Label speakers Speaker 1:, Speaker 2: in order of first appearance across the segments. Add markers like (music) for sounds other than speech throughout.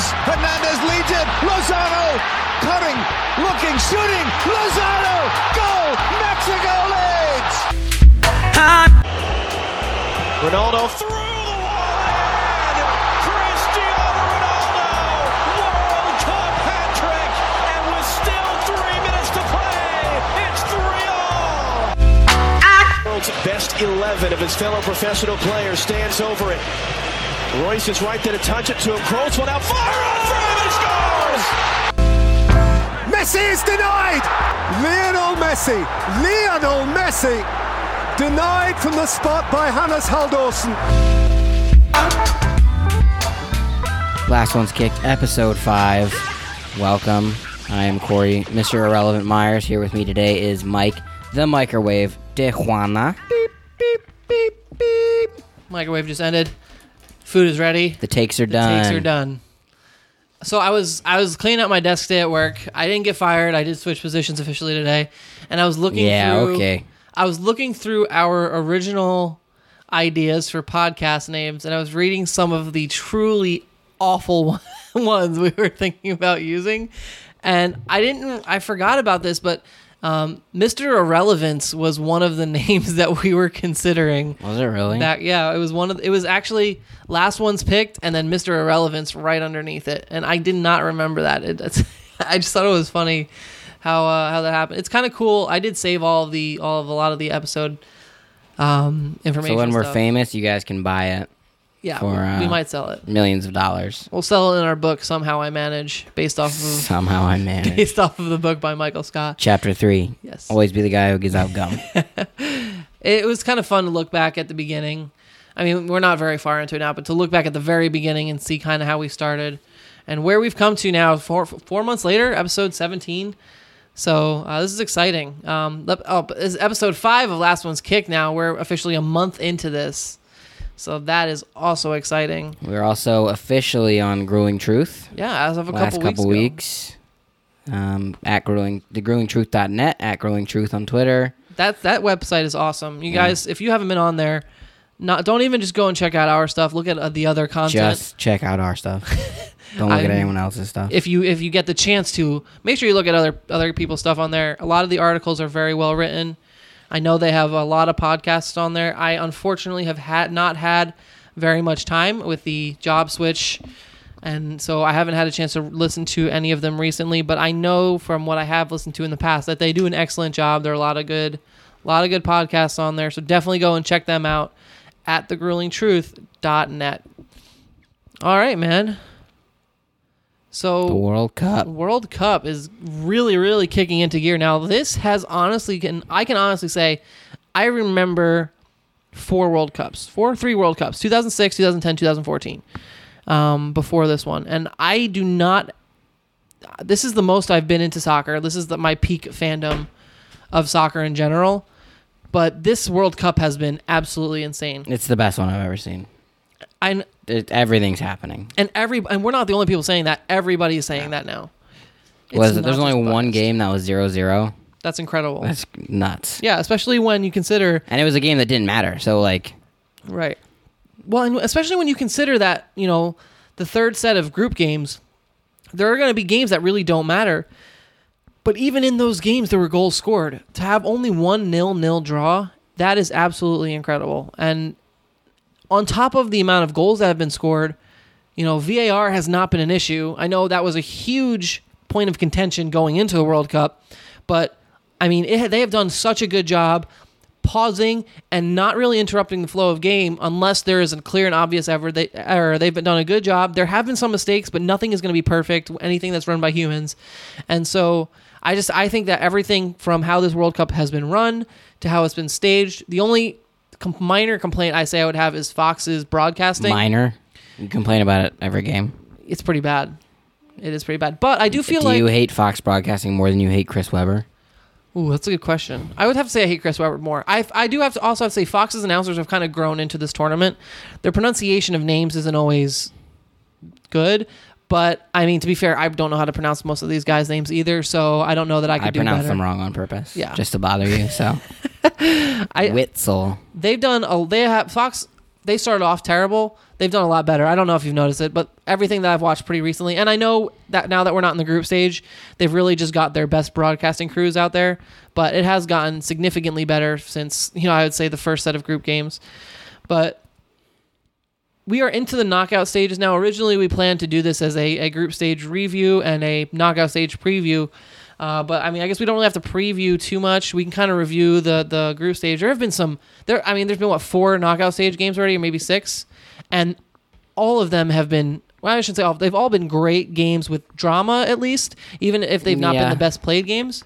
Speaker 1: moves. Hernandez leads it. Lozano cutting, looking, shooting. Lozano, goal. Mexico leads.
Speaker 2: Ronaldo through best 11 of his fellow professional players stands over it. Reus is right there to touch it to him. Kroos one out, fire on frame, and scores.
Speaker 1: Messi is denied. Lionel Messi. Lionel Messi. Denied from the spot by Hannes Halldorsson.
Speaker 3: Last one's kicked, episode five. Welcome. I am Corey, Mr. Irrelevant Myers. Here with me today is Mike, the microwave de Juana. Beep, beep, beep, beep.
Speaker 4: Microwave just ended. Food is ready.
Speaker 3: The takes are
Speaker 4: The
Speaker 3: done.
Speaker 4: takes are done. So I was I was cleaning up my desk today at work. I didn't get fired. I did switch positions officially today, and I was looking.
Speaker 3: Yeah,
Speaker 4: through,
Speaker 3: okay.
Speaker 4: I was looking through our original ideas for podcast names, and I was reading some of the truly awful (laughs) ones we were thinking about using, and I didn't. I forgot about this, but. Um, Mr. Irrelevance was one of the (laughs) names that we were considering.
Speaker 3: Was it really?
Speaker 4: That yeah, it was one of the, it was actually last one's picked and then Mr. Irrelevance right underneath it, and I did not remember that. It, (laughs) I just thought it was funny how uh, how that happened. It's kind of cool. I did save all of the all of a lot of the episode um, information.
Speaker 3: so when we're
Speaker 4: stuff.
Speaker 3: famous, you guys can buy it.
Speaker 4: Yeah,
Speaker 3: for,
Speaker 4: we
Speaker 3: uh,
Speaker 4: might sell it.
Speaker 3: Millions of dollars.
Speaker 4: We'll sell it in our book somehow. I manage based off of (laughs)
Speaker 3: Somehow I (laughs) manage,
Speaker 4: based off of the book by Michael Scott.
Speaker 3: Chapter three.
Speaker 4: Yes.
Speaker 3: Always be the guy who gives out gum. (laughs)
Speaker 4: it was kind of fun to look back at the beginning. I mean, we're not very far into it now, but to look back at the very beginning and see kind of how we started and where we've come to now, four four months later, episode seventeen. So uh, this is exciting. Um, oh, this is episode five of Last One's Kick. Now we're officially a month into this, so that is also exciting.
Speaker 3: We're also officially on Grueling Truth.
Speaker 4: Yeah, as of a couple weeks.
Speaker 3: last
Speaker 4: couple,
Speaker 3: couple
Speaker 4: weeks.
Speaker 3: weeks. Um, at grueling, thegruelingtruth.net, at grueling truth on Twitter.
Speaker 4: That that website is awesome. You guys, if you haven't been on there, not don't even just go and check out our stuff. Look at uh, the other content.
Speaker 3: Just check out our stuff. (laughs) Don't look at
Speaker 4: I'm-
Speaker 3: anyone else's stuff.
Speaker 4: if you if you get the chance to make sure you look at other other people's stuff on there a lot of the articles are very well written i know they have a lot of podcasts on there. I unfortunately have had not had very much time with the job switch and so i haven't had a chance to listen to any of them recently but i know from what i have listened to in the past that they do an excellent job. There are a lot of good a lot of good podcasts on there so definitely go and check them out at thegruelingtruth.net all right man so
Speaker 3: the World Cup.
Speaker 4: World Cup is really, really kicking into gear now. This has honestly, can I can honestly say, I remember four World Cups, four, three World Cups, 2006, 2010, 2014, um, before this one, and I do not. This is the most I've been into soccer. This is the, my peak fandom of soccer in general. But this World Cup has been absolutely insane.
Speaker 3: It's the best one I've ever seen.
Speaker 4: I
Speaker 3: It, everything's happening.
Speaker 4: and every and we're not the only people saying that. Everybody is saying that now. It's
Speaker 3: Was
Speaker 4: not
Speaker 3: there's only
Speaker 4: just
Speaker 3: one
Speaker 4: biased.
Speaker 3: game that was 0-0.
Speaker 4: That's incredible.
Speaker 3: That's nuts.
Speaker 4: Yeah, especially when you consider
Speaker 3: And it was a game that didn't matter. So like,
Speaker 4: right. Well, and especially when you consider that you know the third set of group games, there are going to be games that really don't matter. But even in those games, there were goals scored. To have only one nil nil draw, that is absolutely incredible. And on top of the amount of goals that have been scored, you know, VAR has not been an issue. I know that was a huge point of contention going into the World Cup, but I mean, it, they have done such a good job pausing and not really interrupting the flow of game unless there is a clear and obvious error. They, error. They've done a good job. There have been some mistakes, but nothing is going to be perfect. Anything that's run by humans, and so I just I think that everything from how this World Cup has been run to how it's been staged. The only com- minor complaint I say I would have is Fox's broadcasting.
Speaker 3: minor. You complain about it every game.
Speaker 4: It's pretty bad. It is pretty bad. But I do feel
Speaker 3: Do
Speaker 4: like
Speaker 3: you hate Fox Broadcasting more than you hate Chris Webber?
Speaker 4: Ooh, that's a good question. I would have to say I hate Chris Webber more. I I do have to also have to say Fox's announcers have kind of grown into this tournament. Their pronunciation of names isn't always good, but I mean to be fair, I don't know how to pronounce most of these guys' names either, so I don't know that I could
Speaker 3: I
Speaker 4: do
Speaker 3: pronounced
Speaker 4: better.
Speaker 3: them wrong on purpose.
Speaker 4: Yeah.
Speaker 3: Just to bother you. So (laughs)
Speaker 4: I
Speaker 3: Witzel.
Speaker 4: they've done a they have Fox they started off terrible. They've done a lot better. I don't know if you've noticed it, but everything that I've watched pretty recently, and I know that now that we're not in the group stage, they've really just got their best broadcasting crews out there. But it has gotten significantly better since you know I would say the first set of group games. But we are into the knockout stages now. Originally, we planned to do this as a, a group stage review and a knockout stage preview. Uh, but I mean, I guess we don't really have to preview too much. We can kind of review the the group stage. There have been some there. I mean, there's been what four knockout stage games already, or maybe six, and all of them have been. Well, I shouldn't say all. They've all been great games with drama, at least, even if they've not
Speaker 3: Yeah.
Speaker 4: been the best played games.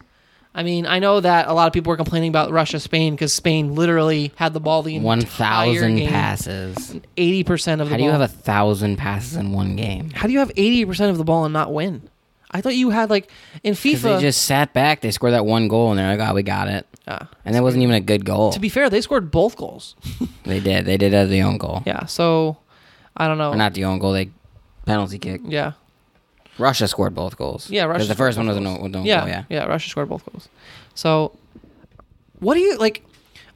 Speaker 4: I mean, I know that a lot of people were complaining about Russia Spain because Spain literally had the ball the
Speaker 3: One thousand passes.
Speaker 4: Eighty percent of the
Speaker 3: How do
Speaker 4: ball.
Speaker 3: you have a thousand passes in one game?
Speaker 4: How do you have eighty percent of the ball and not win? I thought you had like in FIFA.
Speaker 3: they just sat back, they scored that one goal, and they're like, "Oh, we got it."
Speaker 4: Ah.
Speaker 3: And that wasn't even a good goal.
Speaker 4: to be fair, they scored both goals. (laughs)
Speaker 3: they did. They did as the own goal.
Speaker 4: Yeah, so I don't know.
Speaker 3: Or not the own goal. They penalty kick.
Speaker 4: yeah,
Speaker 3: Russia scored both goals.
Speaker 4: yeah. Russia.
Speaker 3: The first one was an own, own
Speaker 4: yeah,
Speaker 3: goal. Yeah.
Speaker 4: yeah. Russia scored both goals. So, what do you like?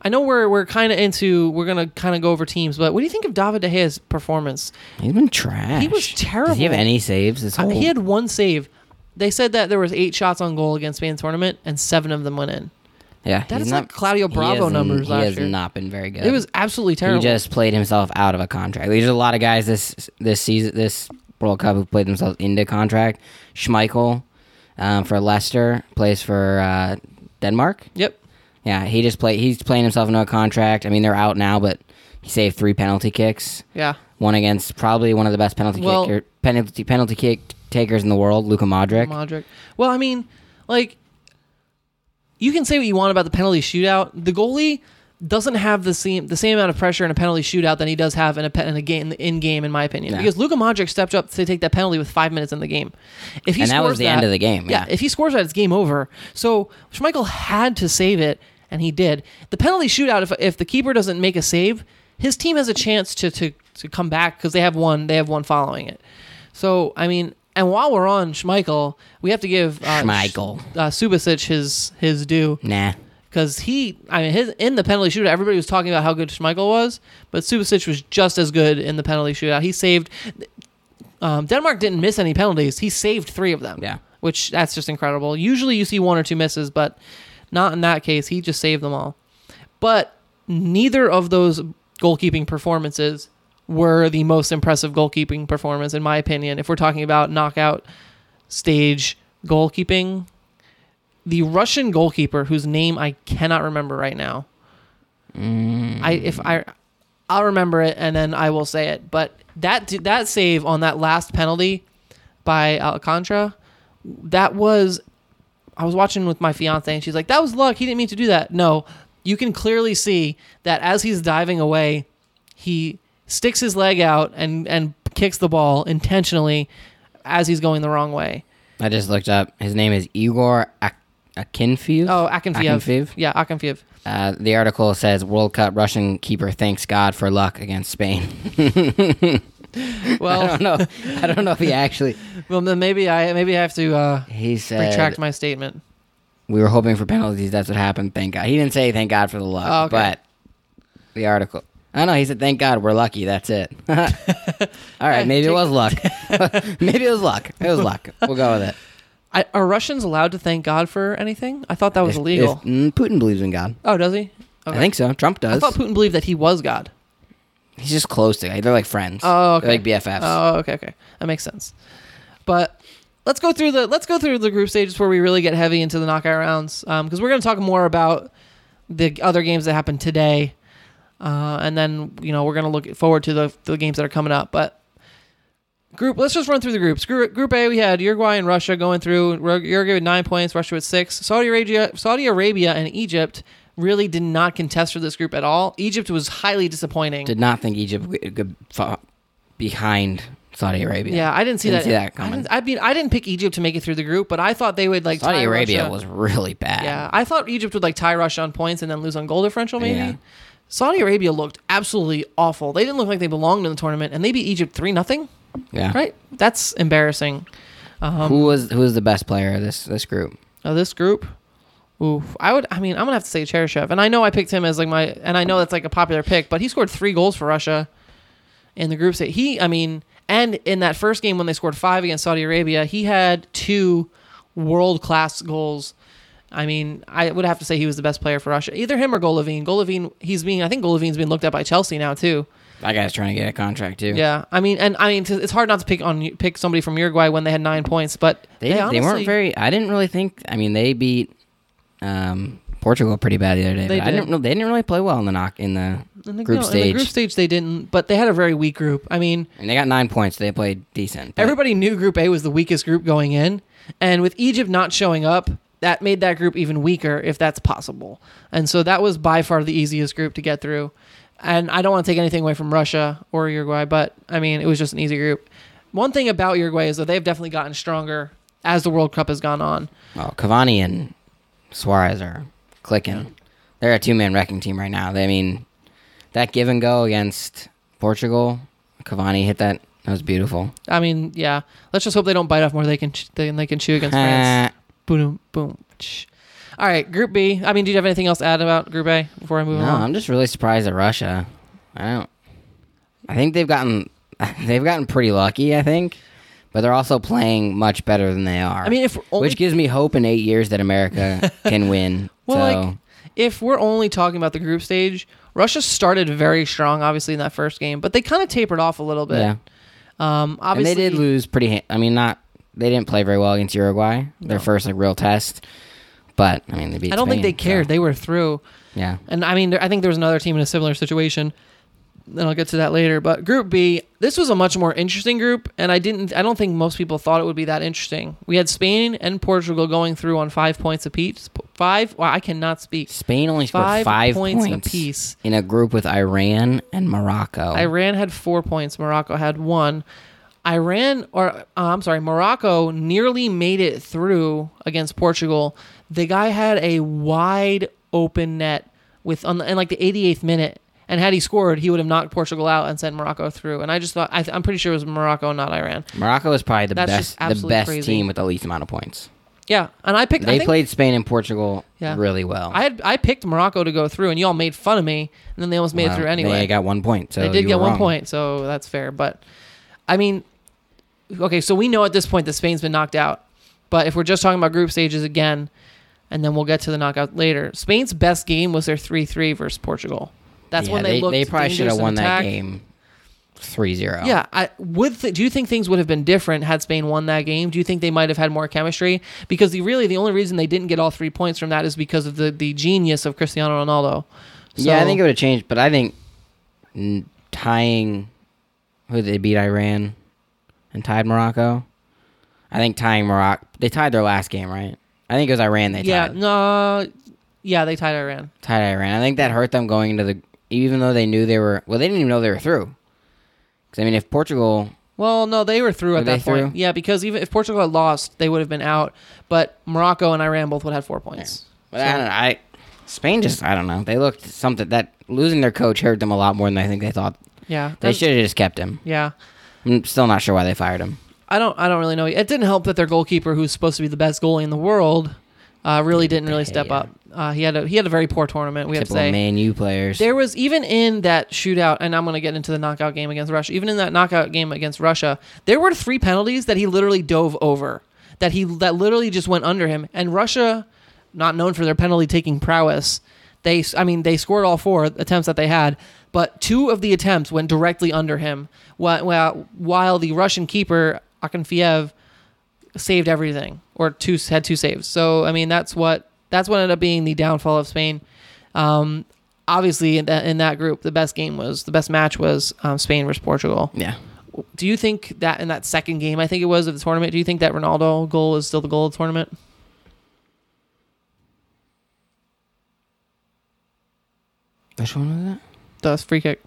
Speaker 4: I know we're we're kind of into we're gonna kind of go over teams, but what do you think of David De Gea's performance?
Speaker 3: He's been trash.
Speaker 4: He was
Speaker 3: Does he have
Speaker 4: terrible.
Speaker 3: any saves? This
Speaker 4: Uh, he had one save. They said that there was eight shots on goal against Spain tournament, and seven of them went in.
Speaker 3: yeah.
Speaker 4: That is
Speaker 3: not,
Speaker 4: like Claudio Bravo numbers
Speaker 3: He has
Speaker 4: year.
Speaker 3: not been very good.
Speaker 4: It was absolutely terrible.
Speaker 3: He just played himself out of a contract. There's a lot of guys this this season, this World Cup, who played themselves into contract. Schmeichel um, for Leicester plays for uh, Denmark.
Speaker 4: yep.
Speaker 3: Yeah, he just played. He's playing himself into a contract. I mean, they're out now, but he saved three penalty kicks.
Speaker 4: Yeah.
Speaker 3: One against probably one of the best penalty
Speaker 4: Well-
Speaker 3: kicker, penalty penalty kick takers in the world, Luka Modric.
Speaker 4: Modric. Well, I mean, like, you can say what you want about the penalty shootout. The goalie doesn't have the same the same amount of pressure in a penalty shootout than he does have in a in a game in game, in my opinion.
Speaker 3: Yeah.
Speaker 4: Because Luka Modric stepped up to take that penalty with five minutes in the game. If he
Speaker 3: And that was the end of the game, yeah.
Speaker 4: if he scores that, it's game over. So Schmeichel had to save it, and he did. The penalty shootout, if if the keeper doesn't make a save, his team has a chance to to to come back because they have one they have one following it. So I mean, and while we're on Schmeichel, we have to give uh,
Speaker 3: Schmeichel.
Speaker 4: uh, Subasic his his due
Speaker 3: Nah.
Speaker 4: because he, I mean, his in the penalty shootout, everybody was talking about how good Schmeichel was, but Subasic was just as good in the penalty shootout. He saved. Um, Denmark didn't miss any penalties. He saved three of them.
Speaker 3: Yeah.
Speaker 4: which that's just incredible. Usually you see one or two misses, but not in that case. He just saved them all. But neither of those goalkeeping performances were the most impressive goalkeeping performance, in my opinion. If we're talking about knockout stage goalkeeping, the Russian goalkeeper whose name I cannot remember right now. Mm. I if I I'll remember it and then I will say it. But that that save on that last penalty by Alcantara, that was I was watching with my fiance and she's like, "That was luck. He didn't mean to do that." No, you can clearly see that as he's diving away, he sticks his leg out and and kicks the ball intentionally as he's going the wrong way.
Speaker 3: I just looked up. His name is Igor Ak- Akinfeev.
Speaker 4: Oh, Akinfeev.
Speaker 3: Akinfeev.
Speaker 4: Yeah, Akinfeev.
Speaker 3: Uh, the article says World Cup Russian keeper thanks God for luck against Spain. (laughs)
Speaker 4: well, I
Speaker 3: don't know. I don't know if he actually. (laughs)
Speaker 4: well, then maybe I maybe I have to uh,
Speaker 3: He said
Speaker 4: retract my statement.
Speaker 3: we were hoping for penalties. That's what happened. Thank God. He didn't say thank God for the luck,
Speaker 4: Oh, okay.
Speaker 3: but the article. I know. He said thank God we're lucky. That's it. (laughs) All right. Maybe it was luck. (laughs) maybe it was luck. It was luck. We'll go with it.
Speaker 4: I, are Russians allowed to thank God for anything? I thought that was
Speaker 3: If-
Speaker 4: illegal.
Speaker 3: if- mm, Putin believes in God.
Speaker 4: oh, does he?
Speaker 3: I think so. Trump does.
Speaker 4: I
Speaker 3: does.
Speaker 4: thought Putin believed that he was God.
Speaker 3: He's just close to. They're like friends.
Speaker 4: Oh, okay.
Speaker 3: They're like BFFs.
Speaker 4: Oh, okay, okay, that makes sense. But let's go through the let's go through the group stages where we really get heavy into the knockout rounds, because we're going to talk more about the other games that happened today, uh, and then you know we're going to look forward to the the games that are coming up. But group, let's just run through the groups. Group, group A, we had Uruguay and Russia going through. Uruguay with nine points, Russia with six. Saudi Arabia, Saudi Arabia, and Egypt really did not contest for this group at all. Egypt was highly disappointing.
Speaker 3: Did not think Egypt would could fall behind Saudi Arabia.
Speaker 4: Yeah, I didn't see
Speaker 3: Didn't
Speaker 4: that.
Speaker 3: see that
Speaker 4: I,
Speaker 3: coming.
Speaker 4: didn't- I mean, I didn't pick Egypt to make it through the group, but I thought they would like
Speaker 3: Saudi Arabia
Speaker 4: Russia.
Speaker 3: was really bad.
Speaker 4: Yeah, I thought Egypt would like tie Russia on points and then lose on goal differential. Maybe
Speaker 3: Yeah.
Speaker 4: Saudi Arabia looked absolutely awful. They didn't look like they belonged in the tournament, and they beat Egypt three nothing.
Speaker 3: Yeah.
Speaker 4: Right? That's embarrassing. Um,
Speaker 3: who was who was the best player of this this group?
Speaker 4: Of this group, oof, I would. I mean, I'm gonna have to say Cheryshev, and I know I picked him as like my, and I know that's like a popular pick, but he scored three goals for Russia. in the group stage. He, I mean, and in that first game when they scored five against Saudi Arabia, he had two world class goals. I mean, I would have to say he was the best player for Russia. Either him or Golovin. Golovin, he's being, I think Golovin's being looked at by Chelsea now too.
Speaker 3: That guy's trying to get a contract too.
Speaker 4: Yeah, I mean, and I mean, t- it's hard not to pick on pick somebody from Uruguay when they had nine points, but
Speaker 3: They,
Speaker 4: they,
Speaker 3: they weren't very. I didn't really think. I mean, they beat um, Portugal pretty bad the other day.
Speaker 4: They
Speaker 3: but I
Speaker 4: did.
Speaker 3: didn't know they didn't really play well in the knock in the
Speaker 4: in the,
Speaker 3: group
Speaker 4: no,
Speaker 3: stage.
Speaker 4: In the group stage, they didn't, but they had a very weak group. I mean,
Speaker 3: and they got nine points. They played decent.
Speaker 4: everybody knew Group A was the weakest group going in, and with Egypt not showing up, that made that group even weaker, if that's possible. And so that was by far the easiest group to get through. And I don't want to take anything away from Russia or Uruguay, but I mean, it was just an easy group. One thing about Uruguay is that they've definitely gotten stronger as the World Cup has gone on.
Speaker 3: Well, Cavani and Suarez are clicking. They're a two man wrecking team right now. They, I mean, that give and go against Portugal, Cavani hit that. That was beautiful.
Speaker 4: I mean, yeah. Let's just hope they don't bite off more they can than they can chew against (laughs) France. Boom, boom. All right, Group B. I mean, do you have anything else to add about Group A before I move
Speaker 3: no,
Speaker 4: on?
Speaker 3: No, I'm just really surprised at Russia. I don't. I think they've gotten (laughs) they've gotten pretty lucky. I think, but they're also playing much better than they are.
Speaker 4: I mean, if only
Speaker 3: which gives me hope in eight years that America (laughs) can win.
Speaker 4: Well,
Speaker 3: so
Speaker 4: like, if we're only talking about the group stage, Russia started very strong, obviously in that first game, but they kind of tapered off a little bit.
Speaker 3: yeah,
Speaker 4: Um,
Speaker 3: and
Speaker 4: obviously,
Speaker 3: they did lose pretty. I mean, not they didn't play very well against Uruguay. Their
Speaker 4: No.
Speaker 3: first like real test, but I mean they beat.
Speaker 4: I don't think they cared.
Speaker 3: so,
Speaker 4: They were through.
Speaker 3: yeah,
Speaker 4: And I mean, I think there was another team in a similar situation. And I'll get to that later. But Group B, this was a much more interesting group, and I didn't. I don't think most people thought it would be that interesting. We had Spain and Portugal going through on five points apiece. Five. Wow, I cannot speak.
Speaker 3: Spain only scored
Speaker 4: Five
Speaker 3: five,
Speaker 4: points
Speaker 3: points,
Speaker 4: apiece.
Speaker 3: in a group with Iran and Morocco.
Speaker 4: Iran had four points. Morocco had one. Iran, or uh, I'm sorry, Morocco nearly made it through against Portugal. The guy had a wide open net with on the, in like the 88th minute, and had he scored, he would have knocked Portugal out and sent Morocco through. And I just thought, I, I'm pretty sure it was Morocco, not Iran.
Speaker 3: Morocco is probably the
Speaker 4: That's
Speaker 3: best, the best
Speaker 4: crazy.
Speaker 3: team with the least amount of points.
Speaker 4: Yeah, and I picked. I
Speaker 3: They
Speaker 4: think-
Speaker 3: played Spain and Portugal
Speaker 4: Yeah.
Speaker 3: really well.
Speaker 4: I had I picked Morocco to go through, and y'all made fun of me, and then they almost made it through anyway.
Speaker 3: They got one point. So
Speaker 4: they did get one
Speaker 3: wrong.
Speaker 4: point, so that's fair. But I mean, okay, so we know at this point that Spain's been knocked out. But if we're just talking about group stages again, and then we'll get to the knockout later, Spain's best game was their three-three versus Portugal. That's
Speaker 3: Yeah,
Speaker 4: when they, looked.
Speaker 3: They probably should have won that game 3-0.
Speaker 4: Yeah, I would. Th- do you think things would have been different had Spain won that game? Do you think they might have had more chemistry? Because the really the only reason they didn't get all three points from that is because of the the genius of Cristiano Ronaldo.
Speaker 3: yeah, I think it would have changed, but I think tying who they beat Iran and tied Morocco. I think tying Morocco. They tied their last game, right? I think it was Iran. They
Speaker 4: yeah,
Speaker 3: tied.
Speaker 4: no, yeah, they tied Iran.
Speaker 3: tied Iran. I think that hurt them going into the. Even though they knew they were, well, they didn't even know they were through. Because I mean, if Portugal,
Speaker 4: Well, no, they were through
Speaker 3: Were
Speaker 4: at that point.
Speaker 3: through?
Speaker 4: Yeah, because even if Portugal had lost, they would have been out. But Morocco and Iran both would have had four points.
Speaker 3: but I don't know. I Spain just, I don't know. They looked something that losing their coach hurt them a lot more than I think they thought.
Speaker 4: Yeah,
Speaker 3: They should have just kept him.
Speaker 4: Yeah,
Speaker 3: I'm still not sure why they fired him.
Speaker 4: I don't. I don't really know. It didn't help that their goalkeeper, who's supposed to be the best goalie in the world, uh, really didn't really step up. Uh, he had a he had a very poor tournament. We have to say.
Speaker 3: Man U players.
Speaker 4: There was even in that shootout, and I'm going to get into the knockout game against Russia. Even in that knockout game against Russia, there were three penalties that he literally dove over, that he that literally just went under him. And Russia, not known for their penalty taking prowess, they I mean they scored all four attempts that they had, but two of the attempts went directly under him. While while, the Russian keeper Akinfeev saved everything or two had two saves. So I mean that's what that's what ended up being the downfall of Spain. Um, obviously in that, in that group, the best game was the best match was um, Spain versus Portugal.
Speaker 3: yeah.
Speaker 4: Do you think that in that second game, I think it was of the tournament, do you think that Ronaldo goal is still the goal of the tournament?
Speaker 3: Which one was it?
Speaker 4: The free kick.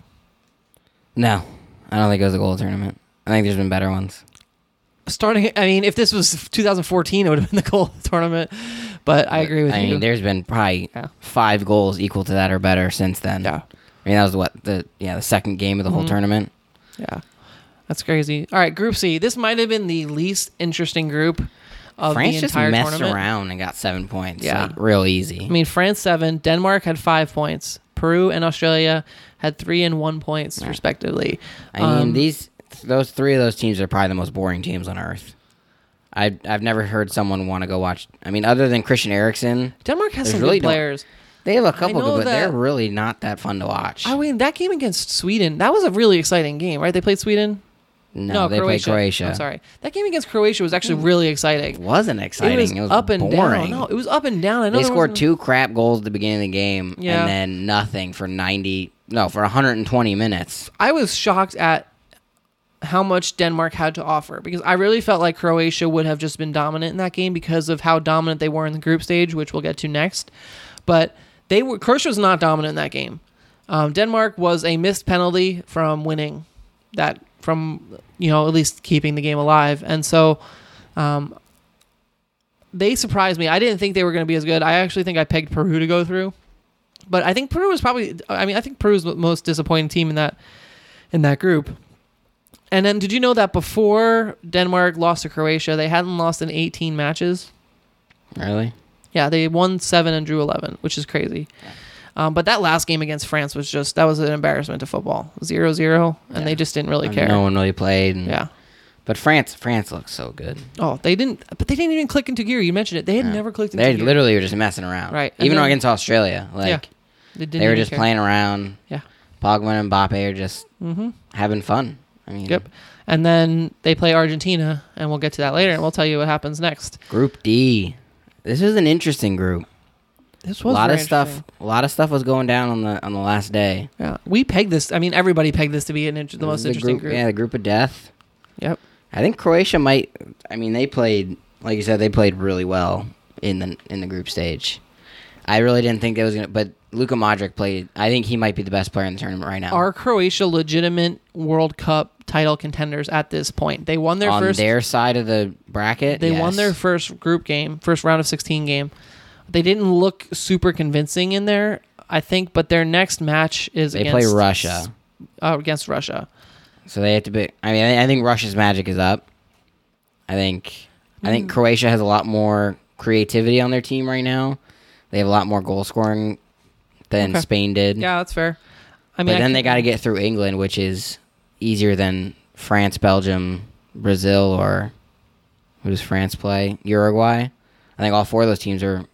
Speaker 3: No, I don't think it was a goal tournament. I think there's been better ones.
Speaker 4: Starting, I mean, if this was 2014, it would have been the goal (laughs) tournament. But I agree with you.
Speaker 3: I
Speaker 4: you.
Speaker 3: mean, there's been probably
Speaker 4: Yeah.
Speaker 3: five goals equal to that or better since then.
Speaker 4: Yeah.
Speaker 3: I mean, that was what the yeah the second game of the whole
Speaker 4: Mhm.
Speaker 3: tournament.
Speaker 4: yeah, that's crazy. All right, Group C. This might have been the least interesting group of
Speaker 3: France
Speaker 4: the
Speaker 3: just
Speaker 4: entire
Speaker 3: messed
Speaker 4: tournament.
Speaker 3: around and got seven points.
Speaker 4: Yeah.
Speaker 3: like, real easy.
Speaker 4: I mean, France seven, Denmark had five points, Peru and Australia had three and one points respectively.
Speaker 3: I mean,
Speaker 4: Um,
Speaker 3: these those three of those teams are probably the most boring teams on earth. I I've never heard someone want to go watch. I mean, other than Christian Eriksen,
Speaker 4: Denmark has
Speaker 3: there's
Speaker 4: some
Speaker 3: really
Speaker 4: good
Speaker 3: no-
Speaker 4: players.
Speaker 3: they have a couple,
Speaker 4: know
Speaker 3: good, but they're really not that fun to watch.
Speaker 4: I mean, that game against Sweden, that was a really exciting game, right? They played Sweden?
Speaker 3: No, they played Croatia.
Speaker 4: I'm sorry. That game against Croatia was actually really exciting.
Speaker 3: It wasn't exciting.
Speaker 4: It was,
Speaker 3: It was
Speaker 4: up and
Speaker 3: boring.
Speaker 4: down. No, it was up and down. I know
Speaker 3: they scored two crap goals at the beginning of the game,
Speaker 4: Yeah.
Speaker 3: and then nothing for ninety. No, for 120 minutes.
Speaker 4: I was shocked at how much Denmark had to offer because I really felt like Croatia would have just been dominant in that game because of how dominant they were in the group stage, which we'll get to next. But they were Croatia was not dominant in that game. Um, Denmark was a missed penalty from winning that from you know at least keeping the game alive, and so um, they surprised me. I didn't think they were going to be as good. I actually think I pegged Peru to go through, but I think Peru was probably. I mean, I think Peru was the most disappointing team in that in that group. And then, did you know that before Denmark lost to Croatia, they hadn't lost in 18 matches?
Speaker 3: Really?
Speaker 4: Yeah, they won seven and drew 11, which is crazy. Um, but that last game against France was just that was an embarrassment to football, 0-0, and
Speaker 3: Yeah.
Speaker 4: they just didn't really
Speaker 3: mean,
Speaker 4: care.
Speaker 3: No one really played. and-
Speaker 4: yeah.
Speaker 3: But France, France looks so good.
Speaker 4: Oh, they didn't, but they didn't even click into gear. You mentioned it; they had
Speaker 3: Yeah.
Speaker 4: never clicked into gear.
Speaker 3: They
Speaker 4: gear.
Speaker 3: literally were just messing around.
Speaker 4: Right, and
Speaker 3: Even
Speaker 4: then-
Speaker 3: against Australia, like
Speaker 4: Yeah. They, didn't
Speaker 3: they were just
Speaker 4: care.
Speaker 3: playing around.
Speaker 4: Yeah.
Speaker 3: Pogba and Mbappe are just
Speaker 4: Mm-hmm.
Speaker 3: having fun. I mean,
Speaker 4: Yep. And then they play Argentina, and we'll get to that later, and we'll tell you what happens next.
Speaker 3: Group D. This is an interesting group.
Speaker 4: This was
Speaker 3: A lot of stuff. A lot of stuff was going down on the on the last day.
Speaker 4: Yeah, we pegged this. I mean, everybody pegged this to be an inter- the most
Speaker 3: is
Speaker 4: interesting
Speaker 3: group,
Speaker 4: group.
Speaker 3: Yeah, the group of death.
Speaker 4: Yep.
Speaker 3: I think Croatia might. I mean, they played like you said. They played really well in the in the group stage. I really didn't think they was gonna, but Luka Modric played. I think he might be the best player in the tournament right now.
Speaker 4: Are Croatia legitimate World Cup title contenders at this point? They won their
Speaker 3: on
Speaker 4: first.
Speaker 3: their side of the bracket,
Speaker 4: they won their first group game, first round of 16 game. They didn't look super convincing in there, I think, but their next match is
Speaker 3: They
Speaker 4: against
Speaker 3: play Russia,
Speaker 4: Uh, against Russia.
Speaker 3: so they have to be. I mean, I, I think Russia's magic is up. I think. I think
Speaker 4: Mm.
Speaker 3: Croatia has a lot more creativity on their team right now. They have a lot more goal scoring than
Speaker 4: Okay.
Speaker 3: Spain did.
Speaker 4: Yeah, that's fair. I mean,
Speaker 3: but
Speaker 4: I
Speaker 3: then they got to get through England, which is easier than France, Belgium, Brazil, or who does France play? Uruguay. I think all four of those teams are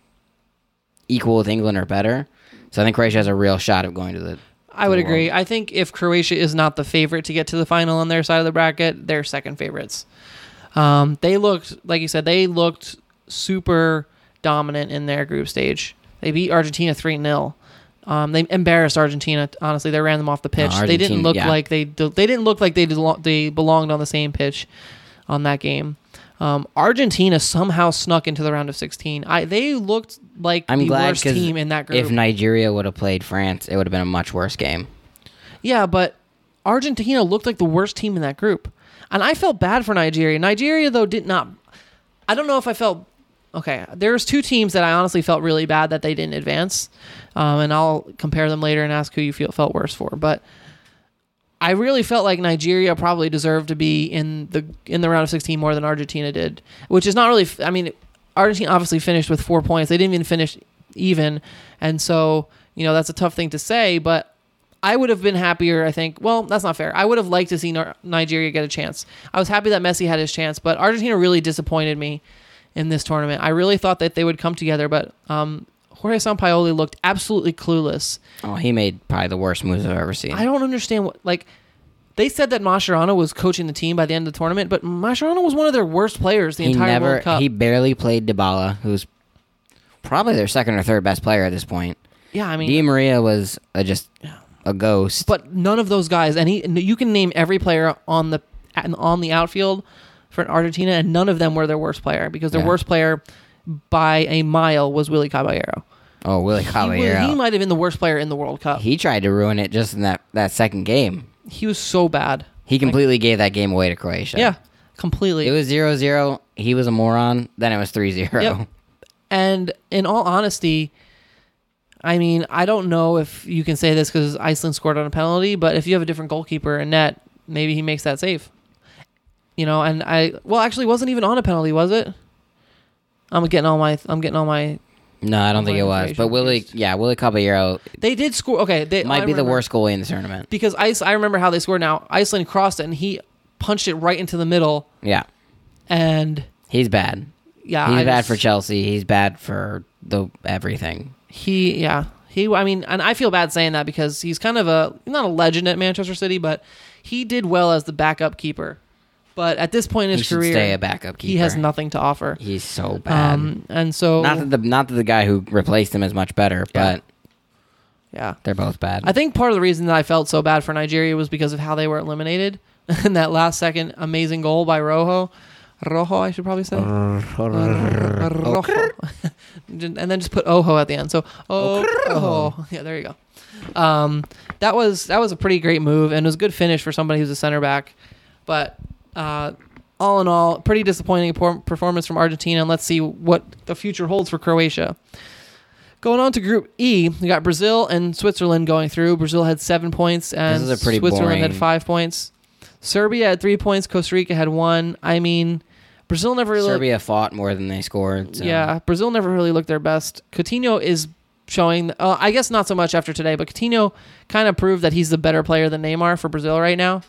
Speaker 3: equal with England or better. So I think Croatia has a real shot of going to the.
Speaker 4: I would
Speaker 3: the
Speaker 4: agree.
Speaker 3: world.
Speaker 4: I think if Croatia is not the favorite to get to the final on their side of the bracket, they're second favorites. Um, they looked, like you said, they looked super dominant in their group stage. They beat Argentina 3 0. Um, they embarrassed Argentina. Honestly, they ran them off the pitch. they didn't look
Speaker 3: yeah.
Speaker 4: like they they didn't look like they delo- they belonged on the same pitch on that game. Um, Argentina somehow snuck into the round of 16. I they looked like
Speaker 3: I'm
Speaker 4: the
Speaker 3: glad
Speaker 4: worst team in that group.
Speaker 3: if Nigeria would have played France, it would have been a much worse game.
Speaker 4: Yeah, but Argentina looked like the worst team in that group. And I felt bad for Nigeria. Nigeria, though, did not. I don't know if I felt. Okay, there's two teams that I honestly felt really bad that they didn't advance. Um, and I'll compare them later and ask who you feel felt worse for. But I really felt like Nigeria probably deserved to be in the in the round of 16 more than Argentina did, which is not really. I mean, Argentina obviously finished with four points. They didn't even finish even, and so you know that's a tough thing to say. But I would have been happier. I think. Well, that's not fair. I would have liked to see Nigeria get a chance. I was happy that Messi had his chance, but Argentina really disappointed me in this tournament. I really thought that they would come together, but um, Jorge Sampaoli looked absolutely clueless.
Speaker 3: Oh, he made probably the worst moves I've ever seen.
Speaker 4: I don't understand what like. They said that Mascherano was coaching the team by the end of the tournament, but Mascherano was one of their worst players the
Speaker 3: he
Speaker 4: entire
Speaker 3: never.
Speaker 4: World Cup.
Speaker 3: He barely played Dybala, who's probably their second or third best player at this point.
Speaker 4: yeah, I mean,
Speaker 3: Di Maria was a, just a ghost.
Speaker 4: but none of those guys, and he, you can name every player on the on the outfield for Argentina, and none of them were their worst player because their
Speaker 3: Yeah.
Speaker 4: worst player by a mile was Willy Caballero.
Speaker 3: oh,
Speaker 4: Willy
Speaker 3: Caballero.
Speaker 4: he might have been the worst player in the World Cup. He,
Speaker 3: He tried to ruin it just in that, that second game.
Speaker 4: He was so bad.
Speaker 3: He completely gave that game away to Croatia.
Speaker 4: Yeah, completely.
Speaker 3: It was 0 0. He was a moron. Then it was 3 0.
Speaker 4: Yep. And in all honesty, I mean, I don't know if you can say this because Iceland scored on a penalty, but if you have a different goalkeeper in net, maybe he makes that save. You know, and I well, actually, wasn't even on a penalty, was it? I'm getting all my I'm getting all my
Speaker 3: No, I don't think it was. But
Speaker 4: Willy,
Speaker 3: yeah, Willy Caballero
Speaker 4: They did score. Okay, they
Speaker 3: might
Speaker 4: I
Speaker 3: be the
Speaker 4: remember-
Speaker 3: worst goalie in the tournament.
Speaker 4: because Ice. I remember how they scored. Now Iceland crossed it and he punched it right into the middle,
Speaker 3: Yeah,
Speaker 4: and
Speaker 3: he's bad.
Speaker 4: yeah,
Speaker 3: He's
Speaker 4: I
Speaker 3: bad
Speaker 4: just-
Speaker 3: for Chelsea. He's bad for the everything.
Speaker 4: He, yeah, he. I mean, and I feel bad saying that because he's kind of a not a legend at Manchester City, but he did well as the backup keeper. But at this point in
Speaker 3: He
Speaker 4: his
Speaker 3: should
Speaker 4: career,
Speaker 3: stay a backup keeper.
Speaker 4: he has nothing to offer.
Speaker 3: He's so bad.
Speaker 4: Um, and so
Speaker 3: not that the not that the guy who replaced him is much better, but
Speaker 4: yeah,
Speaker 3: they're both bad.
Speaker 4: I think part of the reason that I felt so bad for Nigeria was because of how they were eliminated (laughs) in that last second amazing goal by Rojo. Rojo, I should probably say. (laughs) Rojo. (laughs) and then just put Oho at the end. So oh, oh, yeah, there you go. Um, that was that was a pretty great move and it was a good finish for somebody who's a center back. But uh, all in all, pretty disappointing performance from Argentina. And let's see what the future holds for Croatia. Going on to Group E, we got Brazil and Switzerland going through. Brazil had seven points, and
Speaker 3: This is a pretty
Speaker 4: Switzerland had five points. Serbia had three points. Costa Rica had one. I mean, Brazil never really.
Speaker 3: Serbia fought more than they scored. so-
Speaker 4: Yeah, Brazil never really looked their best. Coutinho is showing. Uh, I guess not so much after today, but Coutinho kind of proved that he's the better player than Neymar for Brazil right now.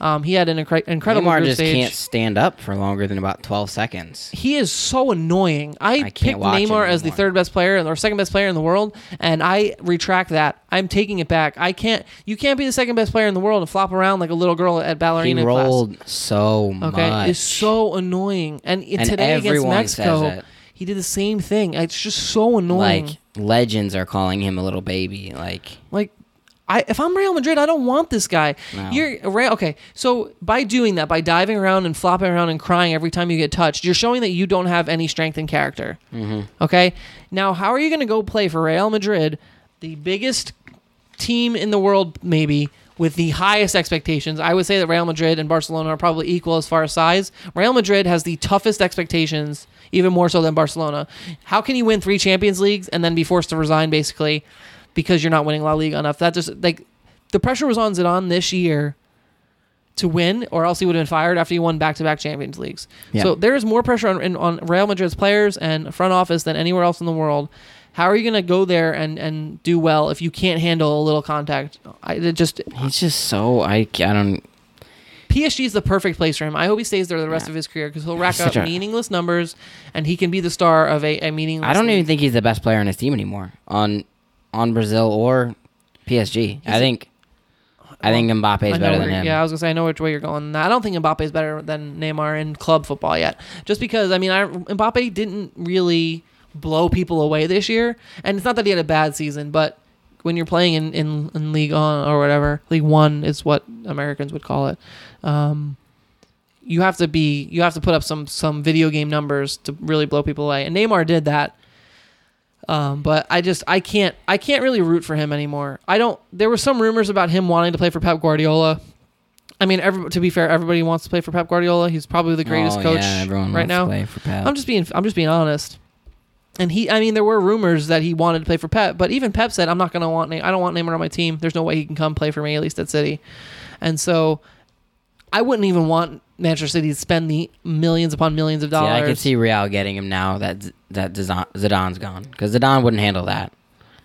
Speaker 4: Um, he had an incre- incredible
Speaker 3: Neymar
Speaker 4: group
Speaker 3: just
Speaker 4: stage.
Speaker 3: can't stand up for longer than about twelve seconds.
Speaker 4: He is so annoying. I,
Speaker 3: can't
Speaker 4: picked Neymar as the third best player or second best player in the world, and I retract that. I'm taking it back. I can't. You can't be the second best player in the world and flop around like a little girl at
Speaker 3: He
Speaker 4: ballerina class.
Speaker 3: rolled so
Speaker 4: Okay,
Speaker 3: much.
Speaker 4: it's so annoying. And,
Speaker 3: And
Speaker 4: today against Mexico, he did the same thing. It's just so annoying.
Speaker 3: like legends are calling him a little baby. Like
Speaker 4: Like, I if I'm Real Madrid, I don't want this guy.
Speaker 3: No.
Speaker 4: You're okay. So by doing that, by diving around and flopping around and crying every time you get touched, you're showing that you don't have any strength and character. Mm-hmm. Okay. Now, how are you going to go play for Real Madrid, the biggest team in the world, maybe? With the highest expectations, I would say that Real Madrid and Barcelona are probably equal as far as size. Real Madrid has the toughest expectations, even more so than Barcelona. How can you win three Champions Leagues and then be forced to resign, basically, because you're not winning La Liga enough? That just like the pressure was on Zidane this year to win, or else he would have been fired after he won back-to-back Champions Leagues.
Speaker 3: Yeah.
Speaker 4: So there is more pressure on, on Real Madrid's players and front office than anywhere else in the world. How are you going to go there and, and do well if you can't handle a little contact? I it just
Speaker 3: he's just so I, I don't.
Speaker 4: PSG is the perfect place for him. I hope he stays there the rest
Speaker 3: Yeah.
Speaker 4: of his career because he'll rack up
Speaker 3: a-
Speaker 4: meaningless numbers and he can be the star of a, a meaningless.
Speaker 3: I don't even think he's the best player on his team anymore on on Brazil or PSG. I think I think Mbappe is better than him.
Speaker 4: Yeah, I was gonna say I know which way you're going. I don't think Mbappe is better than Neymar in club football yet. Just because I mean, I, Mbappe didn't really blow people away this year, and it's not that he had a bad season, but when you're playing in in, in League On or whatever, League One is what Americans would call it. Um, you have to be you have to put up some some video game numbers to really blow people away, and Neymar did that. Um, but I just I can't I can't really root for him anymore. I don't. There were some rumors about him wanting to play for Pep Guardiola. I mean, every, to be fair, everybody wants to play for Pep Guardiola. He's probably the greatest
Speaker 3: Oh,
Speaker 4: coach
Speaker 3: yeah,
Speaker 4: right now.
Speaker 3: To play for Pep.
Speaker 4: I'm just being I'm just being honest. And he, I mean, there were rumors that he wanted to play for Pep, but even Pep said, "I'm not going to want. I don't want Neymar on my team. There's no way he can come play for me, at least at City." And so, I wouldn't even want Manchester City spend the millions upon millions of dollars.
Speaker 3: yeah, I could see Real getting him now that that Zidane- Zidane's gone because Zidane wouldn't handle that.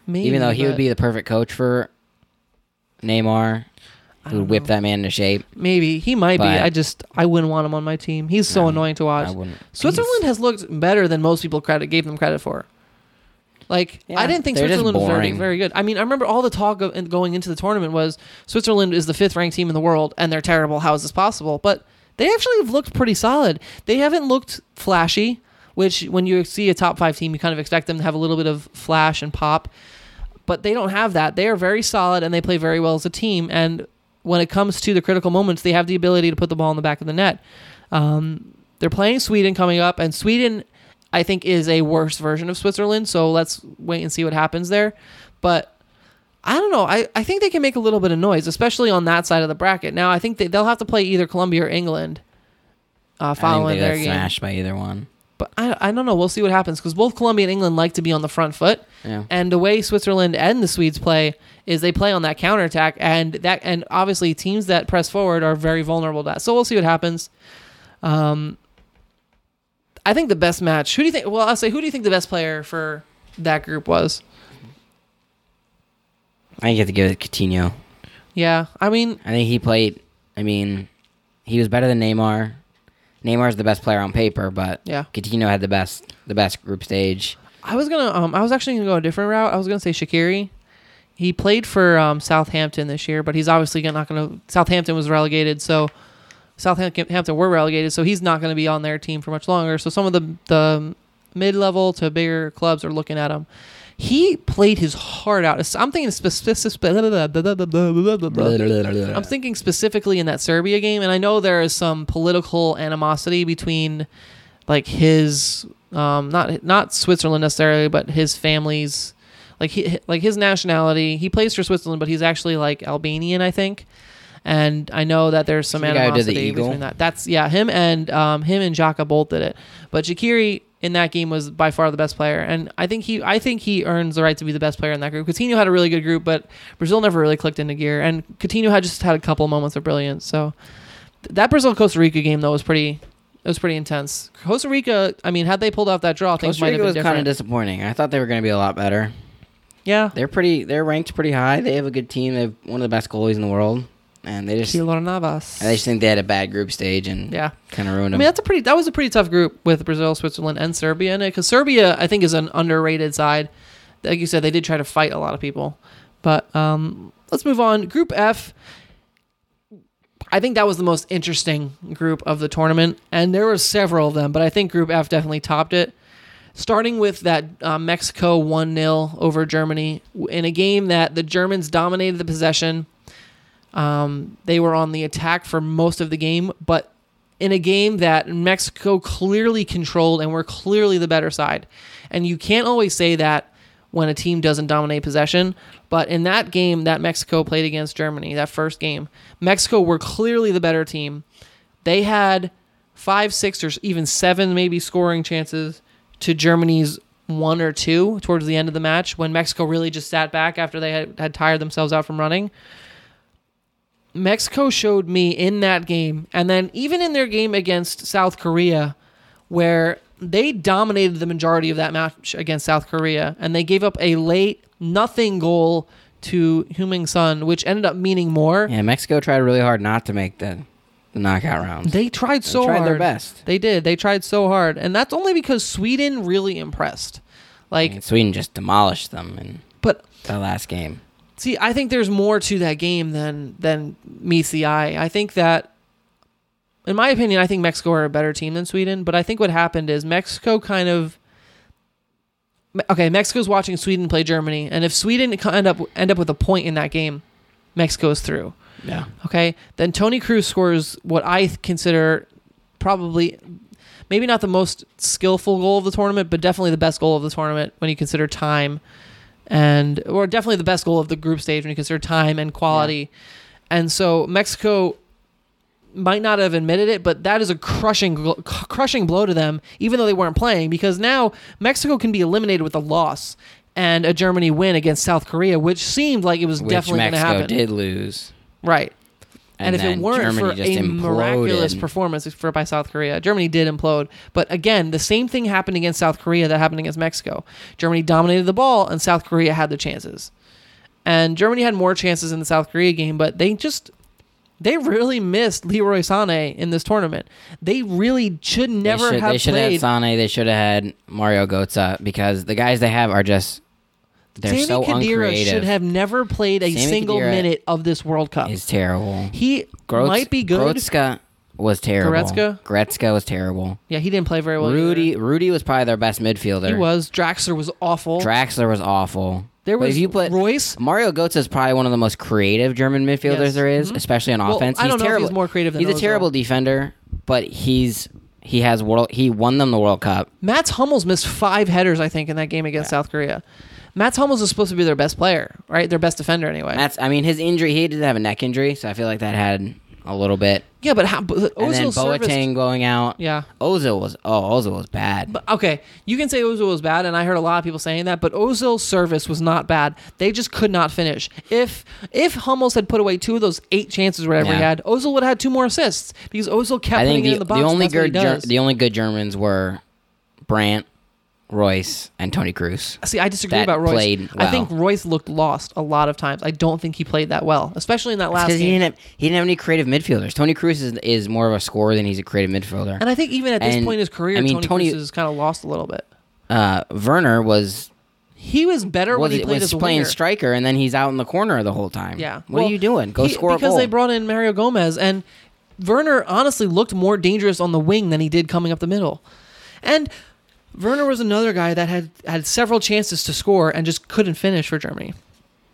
Speaker 4: Maybe,
Speaker 3: Even though he would be the perfect coach for Neymar, who would whip
Speaker 4: know.
Speaker 3: that man into shape.
Speaker 4: maybe he might be. I just I wouldn't want him on my team. He's so
Speaker 3: No,
Speaker 4: annoying to watch.
Speaker 3: I wouldn't.
Speaker 4: Switzerland has looked better than most people credit gave them credit for. Like
Speaker 3: Yeah,
Speaker 4: I didn't think Switzerland was very, very good. I mean, I remember all the talk of, going into the tournament was Switzerland is the fifth ranked team in the world and they're terrible. How is this possible? But they actually have looked pretty solid. They haven't looked flashy, which when you see a top five team, you kind of expect them to have a little bit of flash and pop. But they don't have that. They are very solid and they play very well as a team. And when it comes to the critical moments, they have the ability to put the ball in the back of the net. Um, they're playing Sweden coming up, and Sweden, I think, is a worse version of Switzerland. So let's wait and see what happens there. But I don't know. I, I think they can make a little bit of noise, especially on that side of the bracket. Now, I think they, they'll have to play either Colombia or England uh,
Speaker 3: I think
Speaker 4: following
Speaker 3: they
Speaker 4: their
Speaker 3: got
Speaker 4: game.
Speaker 3: smashed by either one.
Speaker 4: But I, I don't know. We'll see what happens because both Colombia and England like to be on the front foot.
Speaker 3: Yeah.
Speaker 4: And the way Switzerland and the Swedes play is they play on that counterattack and that and obviously teams that press forward are very vulnerable to that. So we'll see what happens. Um I think the best match. Who do you think well, I'll say who do you think the best player for that group was.
Speaker 3: I think you have to give it to Coutinho.
Speaker 4: Yeah, I mean,
Speaker 3: I think he played. I mean, he was better than Neymar. Neymar's the best player on paper, but
Speaker 4: Yeah.
Speaker 3: Coutinho had the best the best group stage.
Speaker 4: I was gonna um I was actually gonna go a different route. I was gonna say Shaqiri. He played for um, Southampton this year, but he's obviously not gonna. Southampton was relegated, so Southampton were relegated, so he's not gonna be on their team for much longer. So some of the the mid level to bigger clubs are looking at him. He played his heart out. I'm thinking specific. I'm thinking specifically in that Serbia game, and I know there is some political animosity between like his um not not Switzerland necessarily, but his family's like he like his nationality. He plays for Switzerland, but he's actually like Albanian, I think. And I know that there's some
Speaker 3: The
Speaker 4: animosity between that. That's yeah, him and um him and Xhaka both did it. But Shaqiri in that game was by far the best player, and I think he I think he earns the right to be the best player in that group. Coutinho had a really good group, but Brazil never really clicked into gear, and Coutinho had just had a couple moments of brilliance. So that Brazil Costa Rica game though was pretty it was pretty intense. Costa Rica, I mean, had they pulled off that draw, things
Speaker 3: Costa
Speaker 4: might
Speaker 3: Rica
Speaker 4: have
Speaker 3: was
Speaker 4: been
Speaker 3: kind of disappointing. I thought they were going to be a lot better.
Speaker 4: yeah,
Speaker 3: They're pretty. They're ranked pretty high. They have a good team. They have one of the best goalies in the world, and they just.
Speaker 4: Keylor Navas.
Speaker 3: I just think they had a bad group stage and
Speaker 4: Yeah.
Speaker 3: kind of ruined them.
Speaker 4: I mean, that's a pretty. That was a pretty tough group with Brazil, Switzerland, and Serbia in it. Because Serbia, I think, is an underrated side. Like you said, they did try to fight a lot of people. But um, let's move on. Group F. I think that was the most interesting group of the tournament, and there were several of them. But I think Group F definitely topped it. Starting with that uh, Mexico one 0 over Germany in a game that the Germans dominated the possession. Um, they were on the attack for most of the game, but in a game that Mexico clearly controlled and were clearly the better side. And you can't always say that when a team doesn't dominate possession, but in that game that Mexico played against Germany, that first game, Mexico were clearly the better team. They had five, six, or even seven maybe scoring chances to Germany's one or two towards the end of the match when Mexico really just sat back after they had, had tired themselves out from running. Mexico showed me in that game, and then even in their game against South Korea, where they dominated the majority of that match against South Korea, and they gave up a late nothing goal to Heung-min Son, which ended up meaning more.
Speaker 3: yeah, Mexico tried really hard not to make the, the knockout rounds.
Speaker 4: They tried so
Speaker 3: tried
Speaker 4: hard.
Speaker 3: their best.
Speaker 4: They did. They tried so hard, and that's only because Sweden really impressed. Like,
Speaker 3: And Sweden just demolished them in
Speaker 4: but
Speaker 3: the last game.
Speaker 4: See, I think there's more to that game than than meets the eye. I think that, in my opinion, I think Mexico are a better team than Sweden. But I think what happened is Mexico kind of. Okay, Mexico's watching Sweden play Germany, and if Sweden end up end up with a point in that game, Mexico's through.
Speaker 3: Yeah.
Speaker 4: Okay, then Toni Kroos scores what I consider probably maybe not the most skillful goal of the tournament, but definitely the best goal of the tournament when you consider time and or definitely the best goal of the group stage when you consider time and quality. And so Mexico might not have admitted it, but that is a crushing crushing blow to them even though they weren't playing because now Mexico can be eliminated with a loss and a Germany win against South Korea, which seemed like it was
Speaker 3: Which
Speaker 4: definitely going to
Speaker 3: Mexico
Speaker 4: happen.
Speaker 3: did lose.
Speaker 4: Right. And, if it weren't
Speaker 3: Germany
Speaker 4: for a miraculous performance for by South Korea, Germany did implode. But again, the same thing happened against South Korea that happened against Mexico. Germany dominated the ball, and South Korea had the chances. And Germany had more chances in the South Korea game, but they just they really missed Leroy Sané in this tournament. They really should never
Speaker 3: they should,
Speaker 4: have
Speaker 3: they should
Speaker 4: played.
Speaker 3: have had Sane. They should have had Mario Götze because the guys they have are just they're
Speaker 4: Sami
Speaker 3: so
Speaker 4: Khedira
Speaker 3: uncreative.
Speaker 4: should have never played a
Speaker 3: Sami
Speaker 4: single
Speaker 3: Khedira
Speaker 4: minute of this World Cup.
Speaker 3: He's terrible.
Speaker 4: he
Speaker 3: Grots-
Speaker 4: might be good.
Speaker 3: Grotzka was terrible.
Speaker 4: Goretzka?
Speaker 3: Gretzka was terrible.
Speaker 4: Yeah, he didn't play very well.
Speaker 3: Rudy
Speaker 4: either.
Speaker 3: Rudy was probably their best midfielder.
Speaker 4: He was. Draxler was awful.
Speaker 3: Draxler was awful.
Speaker 4: There
Speaker 3: But
Speaker 4: was
Speaker 3: if you put
Speaker 4: Reus.
Speaker 3: Mario Götze is probably one of the most creative German midfielders
Speaker 4: Yes.
Speaker 3: there is,
Speaker 4: Mhm.
Speaker 3: especially on
Speaker 4: Well,
Speaker 3: offense.
Speaker 4: I
Speaker 3: he's
Speaker 4: don't know if
Speaker 3: terrible.
Speaker 4: he's more creative than
Speaker 3: He's a terrible defender, but he's he has world. He won them the World Cup.
Speaker 4: Mats Hummels missed five headers, I think, in that game against South Korea. Mats Hummels is supposed to be their best player, right? Their best defender, anyway.
Speaker 3: That's I mean his injury. He did have a neck injury, so I feel like that had a little bit.
Speaker 4: yeah, but how? But
Speaker 3: and then
Speaker 4: Ozil serviced-
Speaker 3: Boateng going out.
Speaker 4: Yeah.
Speaker 3: Ozil was oh Ozil was bad.
Speaker 4: But okay, you can say Ozil was bad, and I heard a lot of people saying that. But Ozil's service was not bad. They just could not finish. If if Hummels had put away two of those eight chances, or whatever he
Speaker 3: Yeah.
Speaker 4: had, Ozil would have had two more assists because Ozil kept
Speaker 3: I
Speaker 4: putting
Speaker 3: think
Speaker 4: it
Speaker 3: the,
Speaker 4: in the
Speaker 3: the
Speaker 4: box.
Speaker 3: only
Speaker 4: That's what he
Speaker 3: good Ger-
Speaker 4: does.
Speaker 3: the only good Germans were Brandt, Reus, and Toni Kroos.
Speaker 4: See, I disagree
Speaker 3: that
Speaker 4: about Reus.
Speaker 3: played
Speaker 4: I think. Reus looked lost a lot of times. I don't think he played that well, especially in that last
Speaker 3: Because he
Speaker 4: game.
Speaker 3: didn't have, he didn't have any creative midfielders. Toni Kroos is, is more of a scorer than he's a creative midfielder.
Speaker 4: and I think even at this
Speaker 3: And,
Speaker 4: point in his career,
Speaker 3: I mean,
Speaker 4: Tony,
Speaker 3: Tony-
Speaker 4: Cruz has kind of lost a little bit.
Speaker 3: uh, Werner was
Speaker 4: He was better when he played
Speaker 3: was
Speaker 4: as a
Speaker 3: playing
Speaker 4: winger.
Speaker 3: striker, and then he's out in the corner the whole time.
Speaker 4: Yeah.
Speaker 3: What
Speaker 4: Well,
Speaker 3: are you doing? Go
Speaker 4: he-
Speaker 3: score a
Speaker 4: because they brought in Mario Gomez and Werner honestly looked more dangerous on the wing than he did coming up the middle. And Werner was another guy that had had several chances to score and just couldn't finish for Germany.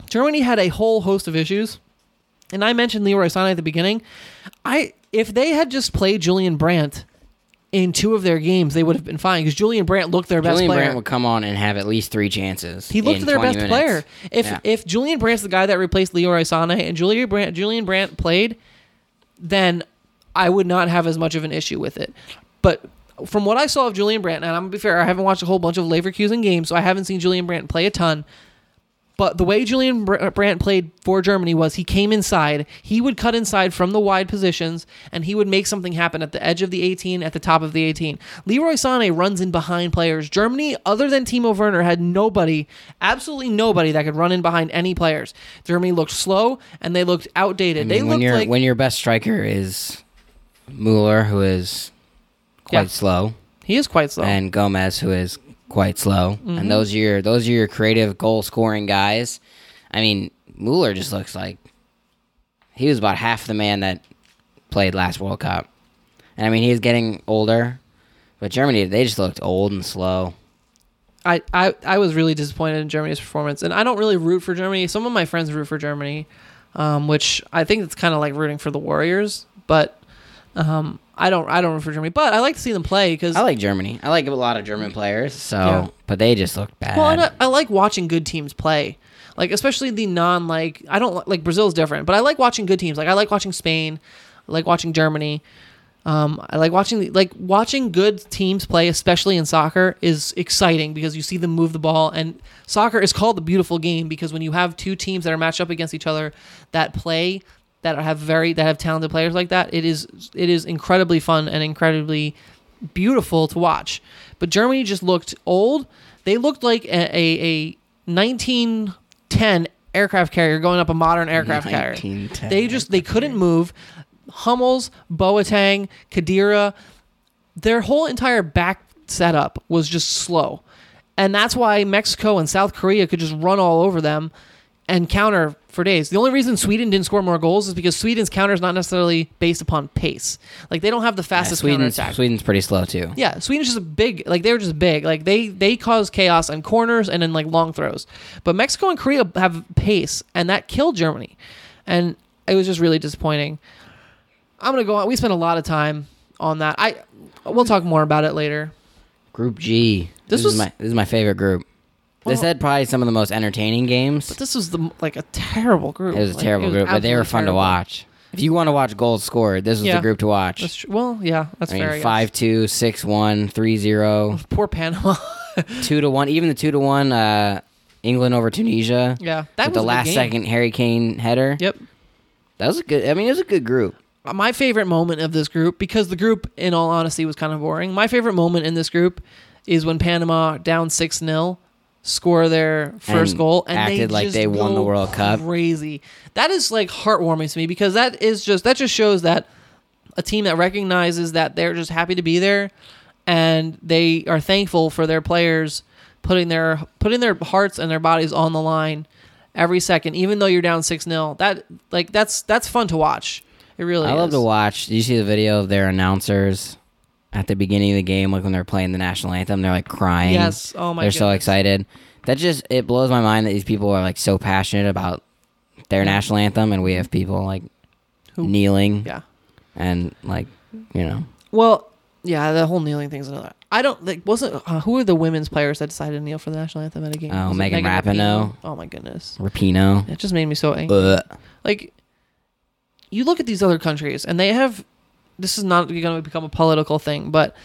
Speaker 4: Germany had a whole host of issues. And I mentioned Leroy Sané at the beginning. I if they had just played Julian Brandt in two of their games, they would have been fine because Julian Brandt looked their best
Speaker 3: Julian
Speaker 4: player.
Speaker 3: Brandt would come on and have at least three chances.
Speaker 4: He looked their best
Speaker 3: minutes.
Speaker 4: player. If
Speaker 3: Yeah.
Speaker 4: if Julian Brandt's the guy that replaced Leroy Sané and Julian Brandt Julian Brandt played, then I would not have as much of an issue with it. But from what I saw of Julian Brandt, and I'm gonna be fair, I haven't watched a whole bunch of Leverkusen games, so I haven't seen Julian Brandt play a ton. But the way Julian Br- uh, Brandt played for Germany was he came inside, he would cut inside from the wide positions, and he would make something happen at the edge of the 18, at the top of the 18. Leroy Sané runs in behind players. Germany, other than Timo Werner, had nobody, absolutely nobody that could run in behind any players. Germany looked slow and they looked outdated.
Speaker 3: I
Speaker 4: they
Speaker 3: mean, when
Speaker 4: looked like
Speaker 3: when your best striker is Mueller, who is quite
Speaker 4: Yeah.
Speaker 3: slow,
Speaker 4: he is quite slow.
Speaker 3: and Gomez, who is quite slow,
Speaker 4: Mm-hmm.
Speaker 3: and those are your those are your creative goal scoring guys. I mean, Mueller just looks like he was about half the man that played last World Cup, and I mean he's getting older, but Germany they just looked old and slow.
Speaker 4: I, I, I was really disappointed in Germany's performance, and I don't really root for Germany. Some of my friends root for Germany, um, which I think it's kind of like rooting for the Warriors, but um, I don't I don't root for Germany. But I like to see them play because
Speaker 3: I like Germany. I like a lot of German players, so
Speaker 4: Yeah.
Speaker 3: but they just look bad.
Speaker 4: well, and I, I like watching good teams play, like especially the non like I don't like Brazil's different, but I like watching good teams. Like I like watching Spain, I like watching Germany. Um, I like watching the, like watching good teams play, especially in soccer, is exciting because you see them move the ball. And soccer is called the beautiful game because when you have two teams that are matched up against each other that play that have very that have talented players like that, it is it is incredibly fun and incredibly beautiful to watch. But Germany just looked old. They looked like a, a, a 1910 aircraft carrier going up a modern aircraft carrier.
Speaker 3: 1910
Speaker 4: They just they couldn't move. Hummels, Boateng, Khedira, their whole entire back setup was just slow. And that's why Mexico and South Korea could just run all over them and counter for days. The only reason Sweden didn't score more goals is because Sweden's counter is not necessarily based upon pace. Like they don't have the
Speaker 3: Yeah,
Speaker 4: fastest
Speaker 3: Sweden's
Speaker 4: counterattack.
Speaker 3: Sweden's pretty slow too.
Speaker 4: Yeah, Sweden's just a big like they were just big. Like they they cause chaos on corners and in like long throws. But Mexico and Korea have pace and that killed Germany. And it was just really disappointing. I'm going to go on. We spent a lot of time on that. I we'll talk more about it later.
Speaker 3: Group G.
Speaker 4: This
Speaker 3: This,
Speaker 4: was-
Speaker 3: is my this is my favorite group. This had probably some of the most entertaining games.
Speaker 4: But this was the like a terrible group.
Speaker 3: It was a
Speaker 4: Like,
Speaker 3: terrible group, but they were
Speaker 4: absolutely
Speaker 3: fun to
Speaker 4: terrible.
Speaker 3: watch. If you want to watch goals scored, this was
Speaker 4: Yeah.
Speaker 3: the group to watch.
Speaker 4: That's true. Well, yeah, that's
Speaker 3: I
Speaker 4: fair. I
Speaker 3: mean,
Speaker 4: guess.
Speaker 3: 5 2, 6 1, 3 0,
Speaker 4: Poor Panama. (laughs)
Speaker 3: 2 to 1, even the 2 to 1 uh, England over Tunisia.
Speaker 4: yeah, that
Speaker 3: with
Speaker 4: was
Speaker 3: the
Speaker 4: a good
Speaker 3: last
Speaker 4: game.
Speaker 3: second Harry Kane header.
Speaker 4: Yep.
Speaker 3: That was a good, I mean, it was a good group.
Speaker 4: my favorite moment of this group because the group in all honesty was kind of boring my favorite moment in this group is when panama down 6-0 score their first
Speaker 3: And
Speaker 4: goal and they
Speaker 3: acted like
Speaker 4: just
Speaker 3: they won the World Cup.
Speaker 4: crazy that is like heartwarming to me because that is just that just shows that a team that recognizes that they're just happy to be there and they are thankful for their players putting their putting their hearts and their bodies on the line every second even though you're down 6-0 that like that's that's fun to watch it really
Speaker 3: I
Speaker 4: is.
Speaker 3: love to watch. Did you see the video of their announcers at the beginning of the game, like when they're playing the national anthem? They're like crying.
Speaker 4: Yes. Oh my god.
Speaker 3: They're so excited. That just it blows my mind that these people are like so passionate about their national anthem, and we have people like
Speaker 4: Who-
Speaker 3: kneeling
Speaker 4: Yeah.
Speaker 3: and like you know
Speaker 4: Well, yeah, the whole kneeling thing's another. I don't like. Wasn't uh, who are the women's players that decided to kneel for the national anthem at a game?
Speaker 3: Oh,
Speaker 4: Was it
Speaker 3: Megan Rapinoe.
Speaker 4: Oh my goodness,
Speaker 3: Rapinoe.
Speaker 4: it just made me so angry.
Speaker 3: Ugh.
Speaker 4: Like, you look at these other countries, and they have. This is not going to become a political thing, but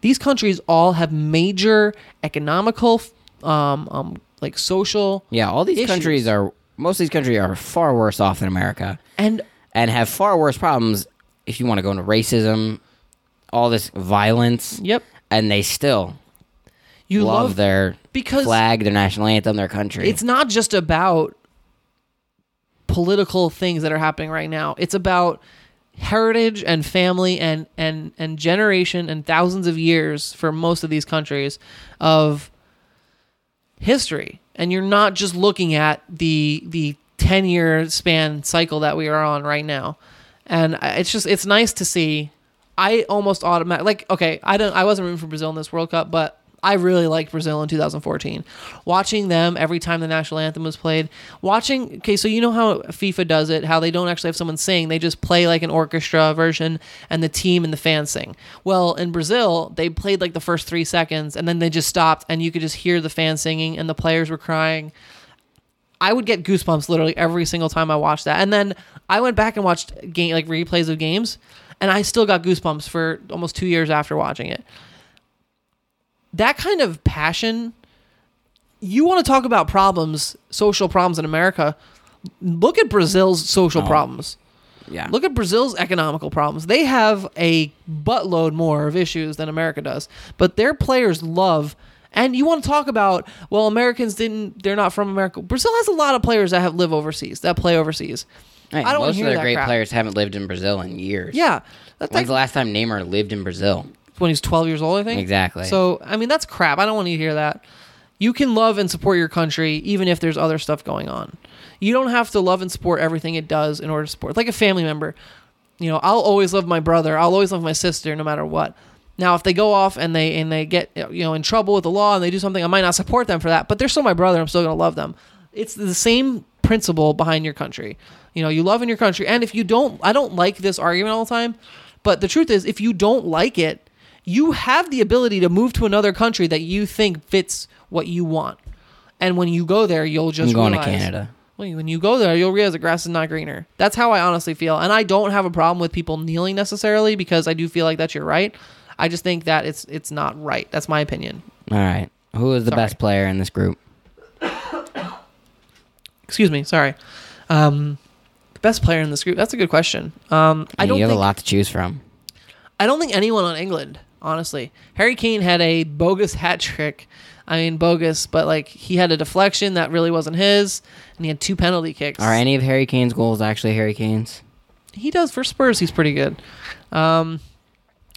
Speaker 4: these countries all have major economical, um, um, like social,
Speaker 3: Yeah, all these
Speaker 4: Issues.
Speaker 3: countries are most of these countries are far worse off than America,
Speaker 4: and
Speaker 3: and have far worse problems. If you want to go into racism, all this violence,
Speaker 4: yep,
Speaker 3: and they still
Speaker 4: You
Speaker 3: love,
Speaker 4: love-
Speaker 3: their
Speaker 4: because
Speaker 3: flag, their national anthem, their country.
Speaker 4: it's not just about political things that are happening right now. It's about heritage and family and and and generation and thousands of years for most of these countries of history. And you're not just looking at the the 10 year span cycle that we are on right now. And it's just it's nice to see I almost automatic like okay, I don't I wasn't rooting for Brazil in this World Cup, but I really liked Brazil in 2014. Watching them every time the national anthem was played, watching okay, so you know how FIFA does it, how they don't actually have someone sing, they just play like an orchestra version and the team and the fans sing. Well, in Brazil, they played like the first 3 seconds and then they just stopped and you could just hear the fans singing and the players were crying. I would get goosebumps literally every single time I watched that. And then I went back and watched game like replays of games, and I still got goosebumps for almost two years after watching it. That kind of passion. You want to talk about problems, social problems in America? Look at Brazil's social oh. problems.
Speaker 3: yeah.
Speaker 4: Look at Brazil's economical problems. They have a buttload more of issues than America does, but their players love. And you want to talk about well, Americans didn't. They're not from America. Brazil has a lot of players that have live overseas, that play overseas.
Speaker 3: Hey,
Speaker 4: I don't
Speaker 3: most
Speaker 4: hear
Speaker 3: of their
Speaker 4: that
Speaker 3: great
Speaker 4: crap.
Speaker 3: players haven't lived in Brazil in years.
Speaker 4: Yeah, that's
Speaker 3: When's
Speaker 4: like
Speaker 3: the last time Neymar lived in Brazil?
Speaker 4: When he's 12 years old, I think.
Speaker 3: Exactly.
Speaker 4: So, I mean, that's crap. I don't want to hear that. You can love and support your country even if there's other stuff going on. You don't have to love and support everything it does in order to support. Like a family member. You know, I'll always love my brother. I'll always love my sister no matter what. Now, if they go off and they and they get you know in trouble with the law and they do something, I might not support them for that, but they're still my brother. I'm still going to love them. It's the same principle behind your country. You know, you love in your country, and if you don't, I don't like this argument all the time, but the truth is, if you don't like it, you have the ability to move to another country that you think fits what you want. And when you go there, you'll just
Speaker 3: I'm going to Canada.
Speaker 4: Well, when you go there, you'll realize the grass is not greener. That's how I honestly feel, and I don't have a problem with people kneeling necessarily because I do feel like that's your right. I just think that it's it's not right. That's my opinion.
Speaker 3: All right. Who is the
Speaker 4: Sorry.
Speaker 3: best player in this group? (coughs)
Speaker 4: Excuse me, sorry. Um, the best player in this group. That's a good question. Um, I don't
Speaker 3: you have
Speaker 4: think
Speaker 3: a lot to choose from.
Speaker 4: I don't think anyone on England, honestly. Harry Kane had a bogus hat trick. I mean, bogus, but like he had a deflection that really wasn't his, and he had two penalty kicks.
Speaker 3: Are any of Harry Kane's goals actually Harry Kane's?
Speaker 4: He does for Spurs. He's pretty good. Um,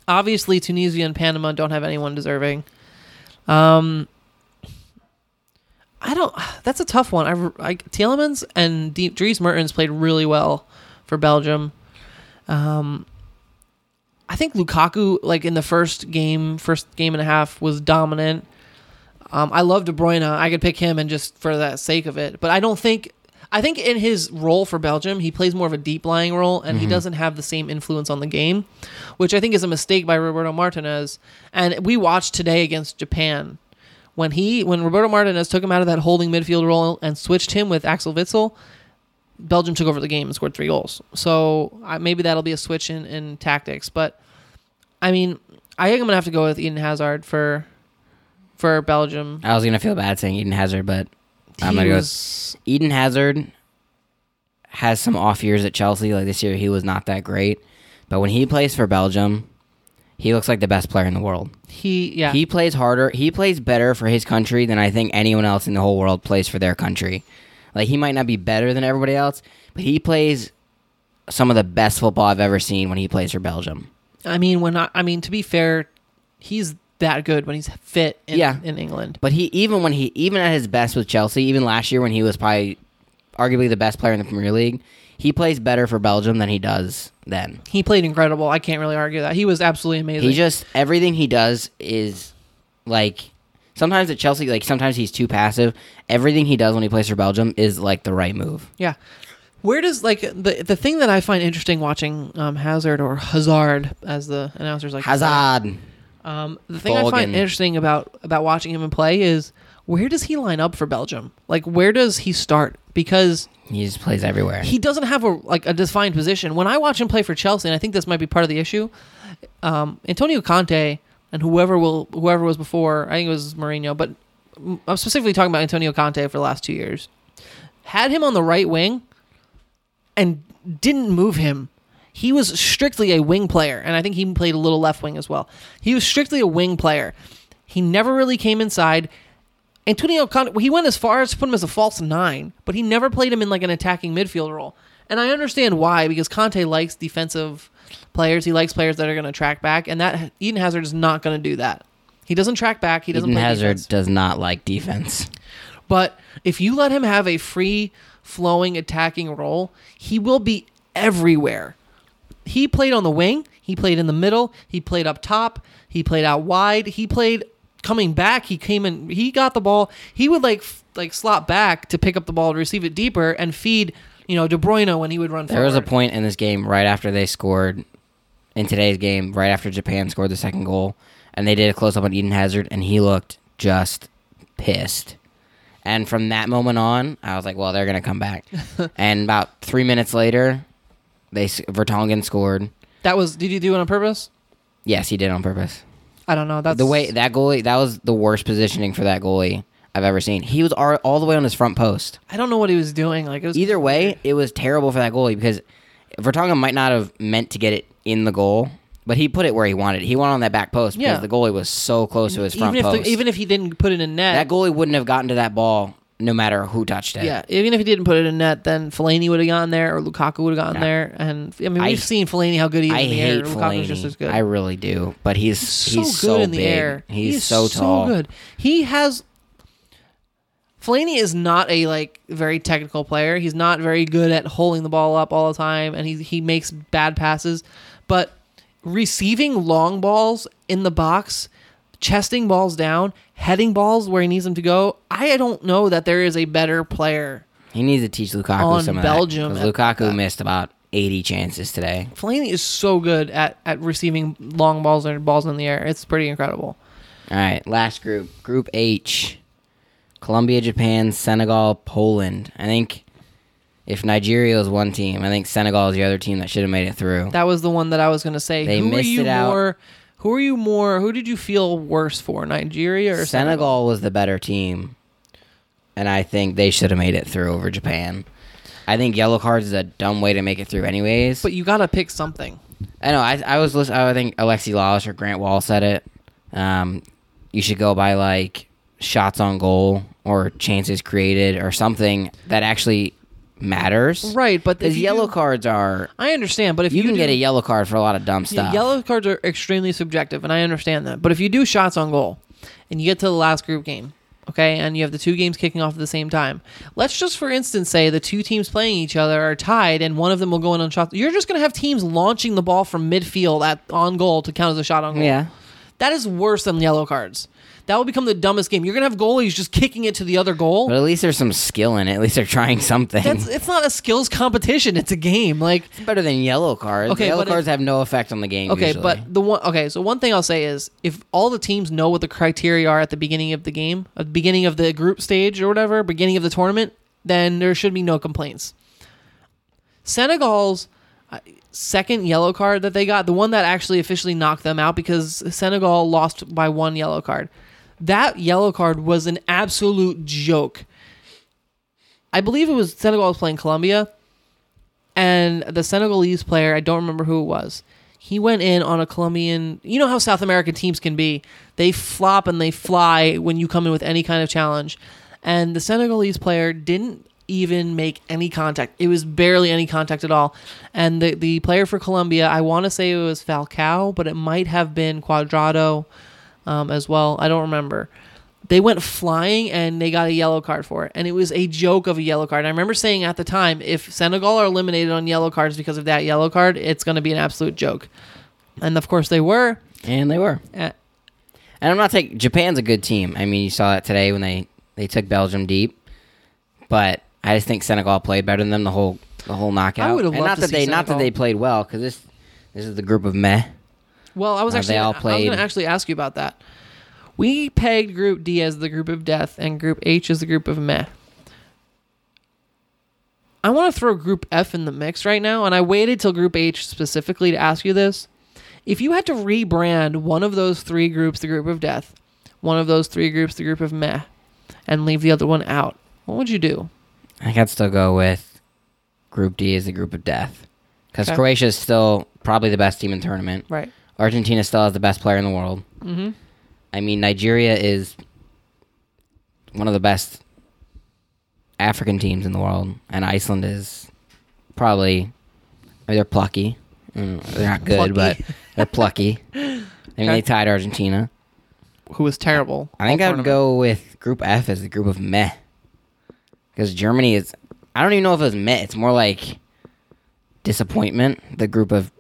Speaker 4: obviously, Tunisia and Panama don't have anyone deserving. Um, I don't. That's a tough one. I, I Tielemans and D- Dries Mertens played really well for Belgium. Um, I think Lukaku, like in the first game, first game and a half, was dominant. Um, I love De Bruyne. I could pick him and just for the sake of it, but I don't think. I think in his role for Belgium, he plays more of a deep lying role, and he doesn't have the same influence on the game, which I think is a mistake by Roberto Martinez. And we watched today against Japan when he when Roberto Martinez took him out of that holding midfield role and switched him with Axel Witsel. Belgium took over the game and scored three goals. So uh, maybe that'll be a switch in, in tactics. But I mean, I think I'm gonna have to go with Eden Hazard for for Belgium.
Speaker 3: I was gonna feel bad saying Eden Hazard, but I'm gonna go.
Speaker 4: was-
Speaker 3: Eden Hazard has some off years at Chelsea. Like this year, he was not that great, but when he plays for Belgium, he looks like the best player in the world.
Speaker 4: he yeah
Speaker 3: He plays harder. He plays better for his country than I think anyone else in the whole world plays for their country. Like he might not be better than everybody else, but he plays some of the best football I've ever seen when he plays for Belgium.
Speaker 4: I mean, when I, I mean to be fair, he's that good when he's fit in,
Speaker 3: Yeah.
Speaker 4: in England.
Speaker 3: But he even when he even at his best with Chelsea, even last year when he was probably arguably the best player in the Premier League, he plays better for Belgium than he does then.
Speaker 4: He played incredible. I can't really argue that. He was absolutely amazing.
Speaker 3: He just everything he does is like sometimes at Chelsea, like sometimes he's too passive. Everything he does when he plays for Belgium is like the right move.
Speaker 4: Yeah. Where does like the the thing that I find interesting watching um, Hazard or Hazard as the announcers like
Speaker 3: Hazard.
Speaker 4: Um, the thing I find interesting about about watching him play is where does he line up for Belgium? Like where does he start? Because
Speaker 3: He just plays everywhere.
Speaker 4: he doesn't have a like a defined position. When I watch him play for Chelsea, and I think this might be part of the issue, um, Antonio Conte and whoever will whoever was before, I think it was Mourinho, but I'm specifically talking about Antonio Conte for the last two years, had him on the right wing, and didn't move him. He was strictly a wing player, and I think he played a little left wing as well. He was strictly a wing player. He never really came inside. Antonio Conte, he went as far as to put him as a false nine, but he never played him in like an attacking midfield role. And I understand why, because Conte likes defensive players. He likes players that are going to track back, and that Eden Hazard is not going to do that. He doesn't track back. He doesn't
Speaker 3: Eden
Speaker 4: play
Speaker 3: Hazard
Speaker 4: defense.
Speaker 3: does not like defense.
Speaker 4: But if you let him have a free flowing attacking role, he will be everywhere. He played on the wing, he played in the middle, he played up top, he played out wide, he played coming back, he came in, he got the ball. He would like like slot back to pick up the ball to receive it deeper and feed, you know, De Bruyne when he would run
Speaker 3: There was a point in this game right after they scored, in today's game, right after Japan scored the second goal, and they did a close up on Eden Hazard, and he looked just pissed. And from that moment on, I was like, well, they're going to come back. (laughs) and about three minutes later, they Vertonghen scored.
Speaker 4: That was did you do it on purpose?
Speaker 3: Yes, he did on purpose.
Speaker 4: I don't know. That's
Speaker 3: The way that goalie, that was the worst positioning for that goalie I've ever seen. He was all, all the way on his front post.
Speaker 4: I don't know what he was doing. Like it was
Speaker 3: Either way, it was terrible for that goalie because Vertonghen might not have meant to get it in the goal, but he put it where he wanted. He went on that back post because
Speaker 4: Yeah.
Speaker 3: the goalie was so close to his front
Speaker 4: even if
Speaker 3: post.
Speaker 4: the, even if he didn't put it in net,
Speaker 3: that goalie wouldn't have gotten to that ball no matter who touched it.
Speaker 4: Yeah, even if he didn't put it in net, then Fellaini would have gotten there, or Lukaku would have gotten there. And I mean, we've seen Fellaini how good he is
Speaker 3: I
Speaker 4: in the air.
Speaker 3: hate
Speaker 4: Lukaku's just as
Speaker 3: Fellaini.
Speaker 4: good.
Speaker 3: I really do, but he's
Speaker 4: so
Speaker 3: he's
Speaker 4: good
Speaker 3: so
Speaker 4: in the
Speaker 3: big.
Speaker 4: air.
Speaker 3: He's,
Speaker 4: He's
Speaker 3: so tall.
Speaker 4: good. He has. Fellaini is not a like very technical player. He's not very good at holding the ball up all the time, and he he makes bad passes. But receiving long balls in the box, chesting balls down, heading balls where he needs them to go, I don't know that there is a better player.
Speaker 3: He needs to teach Lukaku some of
Speaker 4: Belgium
Speaker 3: that. Lukaku
Speaker 4: that.
Speaker 3: missed about 80 chances today.
Speaker 4: Fellaini is so good at, at receiving long balls and balls in the air. It's pretty incredible.
Speaker 3: All right, last group, Group H. Colombia, Japan, Senegal, Poland. I think if Nigeria was one team, I think Senegal is the other team that should have made it through.
Speaker 4: That was the one that I was going to say.
Speaker 3: They
Speaker 4: who
Speaker 3: missed
Speaker 4: are you
Speaker 3: it out.
Speaker 4: more? Who are you more? Who did you feel worse for, Nigeria or Senegal?
Speaker 3: Senegal was the better team, and I think they should have made it through over Japan. I think yellow cards is a dumb way to make it through, anyways.
Speaker 4: But you got to pick something.
Speaker 3: I know. I, I was listening. I think Alexi Lalas or Grant Wahl said it. Um, you should go by like shots on goal or chances created or something that actually matters.
Speaker 4: Right, but if
Speaker 3: Because
Speaker 4: you
Speaker 3: yellow
Speaker 4: do-
Speaker 3: cards are
Speaker 4: I understand, but if
Speaker 3: you,
Speaker 4: you,
Speaker 3: can
Speaker 4: do-
Speaker 3: get a yellow card for a lot of dumb stuff.
Speaker 4: Yellow cards are extremely subjective, and I understand that. But if you do shots on goal, and you get to the last group game, okay, and you have the two games kicking off at the same time, let's just, for instance, say the two teams playing each other are tied, and one of them will go in on shots. You're just going to have teams launching the ball from midfield at on goal to count as a shot on goal.
Speaker 3: Yeah.
Speaker 4: That is worse than yellow cards. That will become the dumbest game. You're going to have goalies just kicking it to the other goal.
Speaker 3: But at least there's some skill in it. At least they're trying something.
Speaker 4: That's it's not a skills competition. It's a game. Like
Speaker 3: It's better than yellow cards.
Speaker 4: Okay,
Speaker 3: yellow cards have no effect on the game.
Speaker 4: Okay,
Speaker 3: usually.
Speaker 4: but the one okay, so one thing I'll say is if all the teams know what the criteria are at the beginning of the game, at the beginning of the group stage or whatever, beginning of the tournament, then there should be no complaints. Senegal's uh, second yellow card that they got, the one that actually officially knocked them out because Senegal lost by one yellow card. That yellow card was an absolute joke. I believe it was Senegal was playing Colombia and the Senegalese player, I don't remember who it was. He went in on a Colombian. You know how South American teams can be. They flop and they fly when you come in with any kind of challenge. And the Senegalese player didn't even make any contact. It was barely any contact at all. And the the player for Colombia, I want to say it was Falcao, but it might have been Cuadrado um, as well. I don't remember. They went flying and they got a yellow card for it. And it was a joke of a yellow card. I remember saying at the time, if Senegal are eliminated on yellow cards because of that yellow card, it's going to be an absolute joke. And of course they were.
Speaker 3: and they were.
Speaker 4: Uh,
Speaker 3: And I'm not taking Japan's a good team. I mean, you saw that today when they they took Belgium deep. But I just think Senegal played better than them the whole the whole knockout.
Speaker 4: I would have loved
Speaker 3: not
Speaker 4: to
Speaker 3: that
Speaker 4: see
Speaker 3: they not that
Speaker 4: Senegal.
Speaker 3: they played well because this this is the group of meh.
Speaker 4: Well, I was
Speaker 3: Uh,
Speaker 4: actually
Speaker 3: they all
Speaker 4: I was
Speaker 3: played-
Speaker 4: going to actually ask you about that. We pegged Group D as the group of death and Group H as the group of meh. I want to throw Group F in the mix right now, and I waited till Group H specifically to ask you this. If you had to rebrand one of those three groups the group of death, one of those three groups the group of meh, and leave the other one out, what would you do?
Speaker 3: I think I'd still go with Group D as the group of death because
Speaker 4: Okay.
Speaker 3: Croatia is still probably the best team in the tournament.
Speaker 4: Right.
Speaker 3: Argentina still has the best player in the world.
Speaker 4: Mm-hmm.
Speaker 3: I mean, Nigeria is one of the best African teams in the world, and Iceland is probably. I mean, they're plucky. Mm, They're not good, but they're plucky. (laughs) I mean, they tied Argentina.
Speaker 4: Who was terrible?
Speaker 3: I think I would go with Group F as the group of meh. Because Germany is. I don't even know if it was meh. It's more like disappointment. The group of.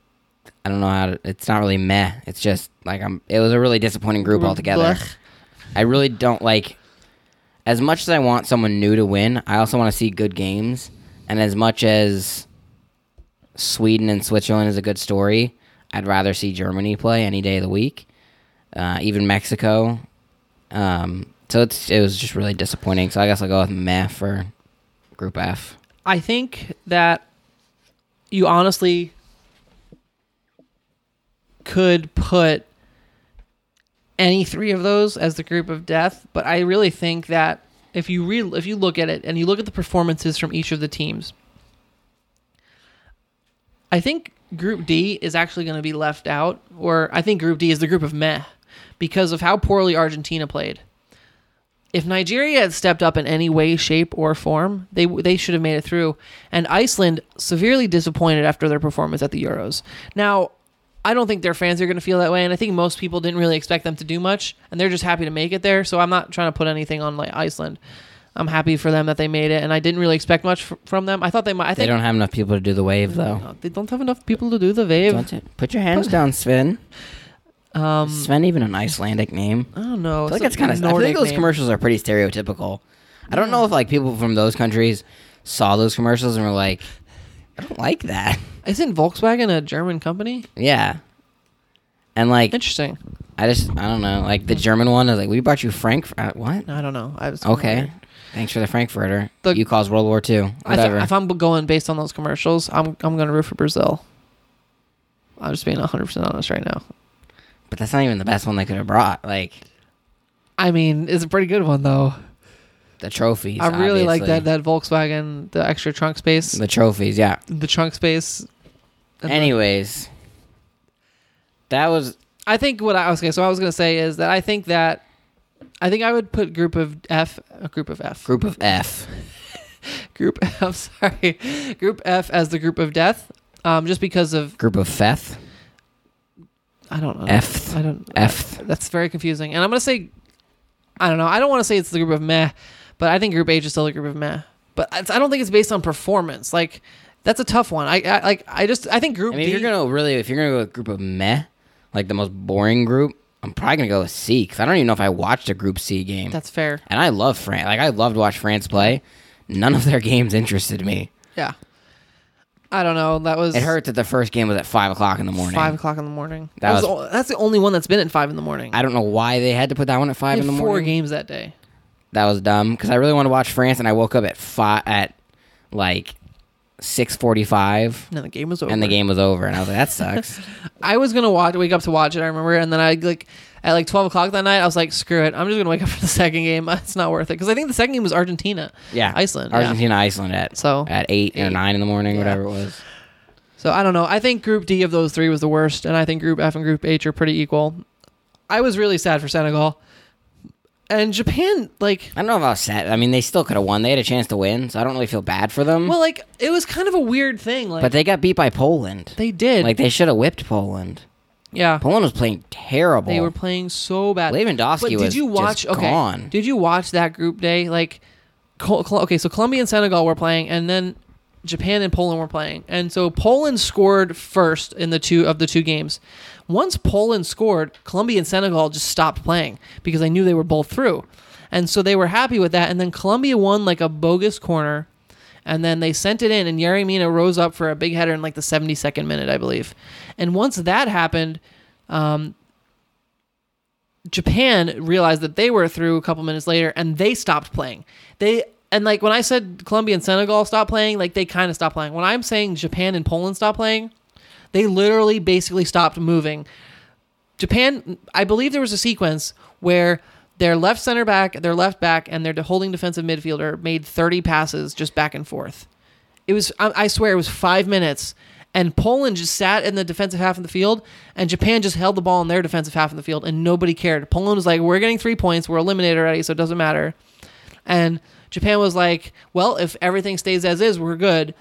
Speaker 3: I don't know how to. It's not really meh. It's just like I'm. It was a really disappointing group
Speaker 4: Group
Speaker 3: altogether.
Speaker 4: blech.
Speaker 3: I really don't like. As much as I want someone new to win, I also want to see good games. And as much as Sweden and Switzerland is a good story, I'd rather see Germany play any day of the week. Uh, even Mexico. Um, so it's it was just really disappointing. So I guess I'll go with meh for Group F.
Speaker 4: I think that you honestly could put any three of those as the group of death, but I really think that if you re- if you look at it and you look at the performances from each of the teams, I think Group D is actually going to be left out, or I think Group D is the group of meh because of how poorly Argentina played. If Nigeria had stepped up in any way, shape, or form, they they should have made it through. And Iceland severely disappointed after their performance at the Euros. Now, I don't think their fans are going to feel that way, and I think most people didn't really expect them to do much, and they're just happy to make it there. So I'm not trying to put anything on like Iceland. I'm happy for them that they made it, and I didn't really expect much f- from them. I thought they might. I
Speaker 3: They don't have enough people to do the wave though.
Speaker 4: uh, they don't have enough people to do the wave.
Speaker 3: Don't? Put your hands down, Sven. (laughs)
Speaker 4: Um,
Speaker 3: Sven, even an Icelandic name.
Speaker 4: I don't know.
Speaker 3: I feel like it's kind of. I like those commercials are pretty stereotypical. I don't know if like people from those countries saw those commercials and were like, I don't like that. (laughs)
Speaker 4: Isn't Volkswagen a German company?
Speaker 3: Yeah. And like,
Speaker 4: Interesting.
Speaker 3: I just, I don't know. Like the German one is like, we brought you Frank. Uh, what?
Speaker 4: I don't know. I was
Speaker 3: Okay. Thanks for the Frankfurter.
Speaker 4: The-
Speaker 3: you caused World War II.
Speaker 4: I th-
Speaker 3: Whatever.
Speaker 4: if I'm going based on those commercials, I'm I'm going to root for Brazil. I'm just being 100 percent honest right now.
Speaker 3: But that's not even the best one they could have brought. Like
Speaker 4: I mean, it's a pretty good one though.
Speaker 3: the trophies.
Speaker 4: I really like
Speaker 3: obviously.
Speaker 4: that that Volkswagen, the extra trunk space,
Speaker 3: The trophies, yeah.
Speaker 4: the trunk space. and the-
Speaker 3: Anyways, that was
Speaker 4: I think what I was okay. So I was going to say is that I think that I think I would put group of F, a group of F,
Speaker 3: group of F. (laughs)
Speaker 4: group. (laughs) I'm sorry, group F as the group of death, um, just because of
Speaker 3: Group of Feth.
Speaker 4: I don't know.
Speaker 3: F.
Speaker 4: I don't.
Speaker 3: F.
Speaker 4: That's very confusing. And I'm gonna say, I don't know. I don't want to say it's the group of meh, but I think Group H is still a group of meh. But it's, I don't think it's based on performance. Like that's a tough one. I, I like. I just. I think Group
Speaker 3: I mean,
Speaker 4: D.
Speaker 3: if you're gonna really, if you're gonna go with group of meh, like the most boring group, I'm probably gonna go with C because I don't even know if I watched a Group C game.
Speaker 4: that's fair.
Speaker 3: and I love France. Like I loved watch France play. None of their games interested me.
Speaker 4: Yeah. I don't know. That was.
Speaker 3: It hurt that the first game was at five o'clock in the morning.
Speaker 4: Five o'clock in the morning.
Speaker 3: That
Speaker 4: That was,
Speaker 3: was-
Speaker 4: the that's the only one that's been at five in the morning.
Speaker 3: I don't know why they had to put that one at five in the morning.
Speaker 4: four
Speaker 3: morning.
Speaker 4: games that day.
Speaker 3: That was dumb because I really wanted to watch France, and I woke up at five at like six forty-five,
Speaker 4: And the game was over.
Speaker 3: and the game was over, and I was like, that sucks. (laughs)
Speaker 4: I was gonna watch, wake up to watch it. I remember, and then I like at like twelve o'clock that night. I was like, screw it. I'm just gonna wake up (laughs) for the second game. (laughs) It's not worth it because I think the second game was Argentina.
Speaker 3: yeah,
Speaker 4: Iceland. yeah.
Speaker 3: Argentina, Iceland at
Speaker 4: So,
Speaker 3: at eight, or nine in the morning,
Speaker 4: Yeah.
Speaker 3: whatever it was.
Speaker 4: So I don't know. I think Group D of those three was the worst, and I think Group F and Group H are pretty equal. I was really sad for Senegal, and Japan. Like,
Speaker 3: I don't know was sad. I mean, they still could have won. They had a chance to win, so I don't really feel bad for them.
Speaker 4: well, like it was kind of a weird thing. Like,
Speaker 3: but they got beat by Poland.
Speaker 4: they did.
Speaker 3: Like they should have whipped Poland.
Speaker 4: yeah,
Speaker 3: Poland was playing terrible.
Speaker 4: they were playing so bad.
Speaker 3: Lewandowski
Speaker 4: But did
Speaker 3: was
Speaker 4: you watch?
Speaker 3: just
Speaker 4: okay,
Speaker 3: gone.
Speaker 4: did you watch that group day? Like, Col- Col- okay, so Colombia and Senegal were playing, and then Japan and Poland were playing, and so Poland scored first in the two of the two games. Once Poland scored, Colombia and Senegal just stopped playing because they knew they were both through, and so they were happy with that. And then Colombia won like a bogus corner, and then they sent it in, and Yerry Mina rose up for a big header in like the 72nd minute, I believe. And once that happened, um, Japan realized that they were through a couple minutes later and they stopped playing. They and like when I said Colombia and Senegal stopped playing, like they kind of stopped playing. When I'm saying Japan and Poland stopped playing, they literally basically stopped moving. Japan, I believe there was a sequence where their left center back, their left back, and their holding defensive midfielder made 30 passes just back and forth. It was, I I swear, it was five minutes, and Poland just sat in the defensive half of the field, and Japan just held the ball in their defensive half of the field, and nobody cared. Poland was like, "We're getting three points. We're eliminated already, so it doesn't matter." And Japan was like, "Well, if everything stays as is, we're good."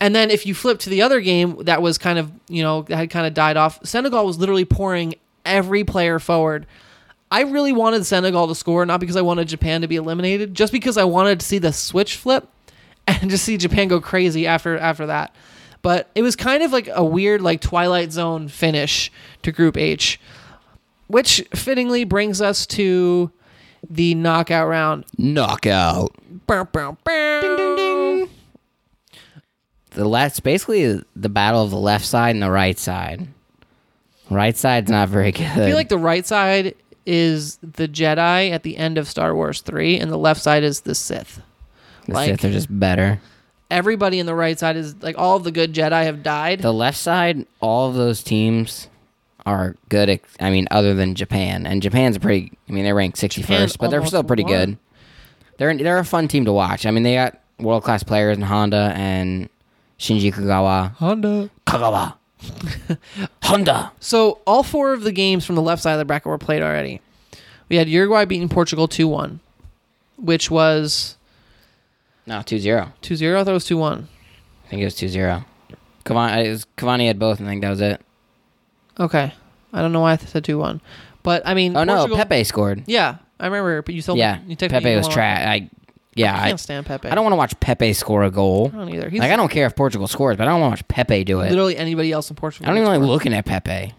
Speaker 4: And then if you flip to the other game that was kind of, you know, that had kind of died off, Senegal was literally pouring every player forward. I really wanted Senegal to score, not because I wanted Japan to be eliminated, just because I wanted to see the switch flip (laughs) and just see Japan go crazy after after that. But it was kind of like a weird like Twilight Zone finish to Group H, which fittingly brings us to the knockout round.
Speaker 3: Knockout.
Speaker 4: Bow, bow, bow.
Speaker 3: The left, basically the battle of the left side and the right side. Right side's not very good.
Speaker 4: I feel like the right side is the Jedi at the end of Star Wars 3 and the left side is the Sith.
Speaker 3: the
Speaker 4: like-
Speaker 3: Sith are just better.
Speaker 4: Everybody in the right side is like all of the good Jedi have died.
Speaker 3: The left side, all of those teams are good. ex- I mean, other than Japan, and Japan's a pretty. I mean, they're ranked 61st,
Speaker 4: Japan
Speaker 3: but they're
Speaker 4: almost
Speaker 3: still pretty
Speaker 4: won.
Speaker 3: good. They're they're a fun team to watch. I mean, they got world class players in Honda and Shinji Kagawa.
Speaker 4: Honda.
Speaker 3: Kagawa. (laughs) Honda.
Speaker 4: So all four of the games from the left side of the bracket were played already. We had Uruguay beating Portugal 2-1, which was
Speaker 3: No, 2-0.
Speaker 4: 2-0. I thought it was 2-1.
Speaker 3: I think it was 2-0. Cavani, it was, Cavani had both. and I think that was it.
Speaker 4: Okay. I don't know why I said 2-1. But I mean
Speaker 3: Oh no,
Speaker 4: Portugal-
Speaker 3: Pepe scored.
Speaker 4: Yeah, I remember but you told
Speaker 3: Yeah,
Speaker 4: me you texted me
Speaker 3: Pepe
Speaker 4: you
Speaker 3: was trash. I yeah,
Speaker 4: I
Speaker 3: I,
Speaker 4: can't stand Pepe.
Speaker 3: I don't want to watch Pepe score a goal.
Speaker 4: I don't either. He's
Speaker 3: Like I don't care if Portugal scores, but I don't want to watch Pepe do it.
Speaker 4: literally anybody else in Portugal.
Speaker 3: I don't even like looking at Pepe.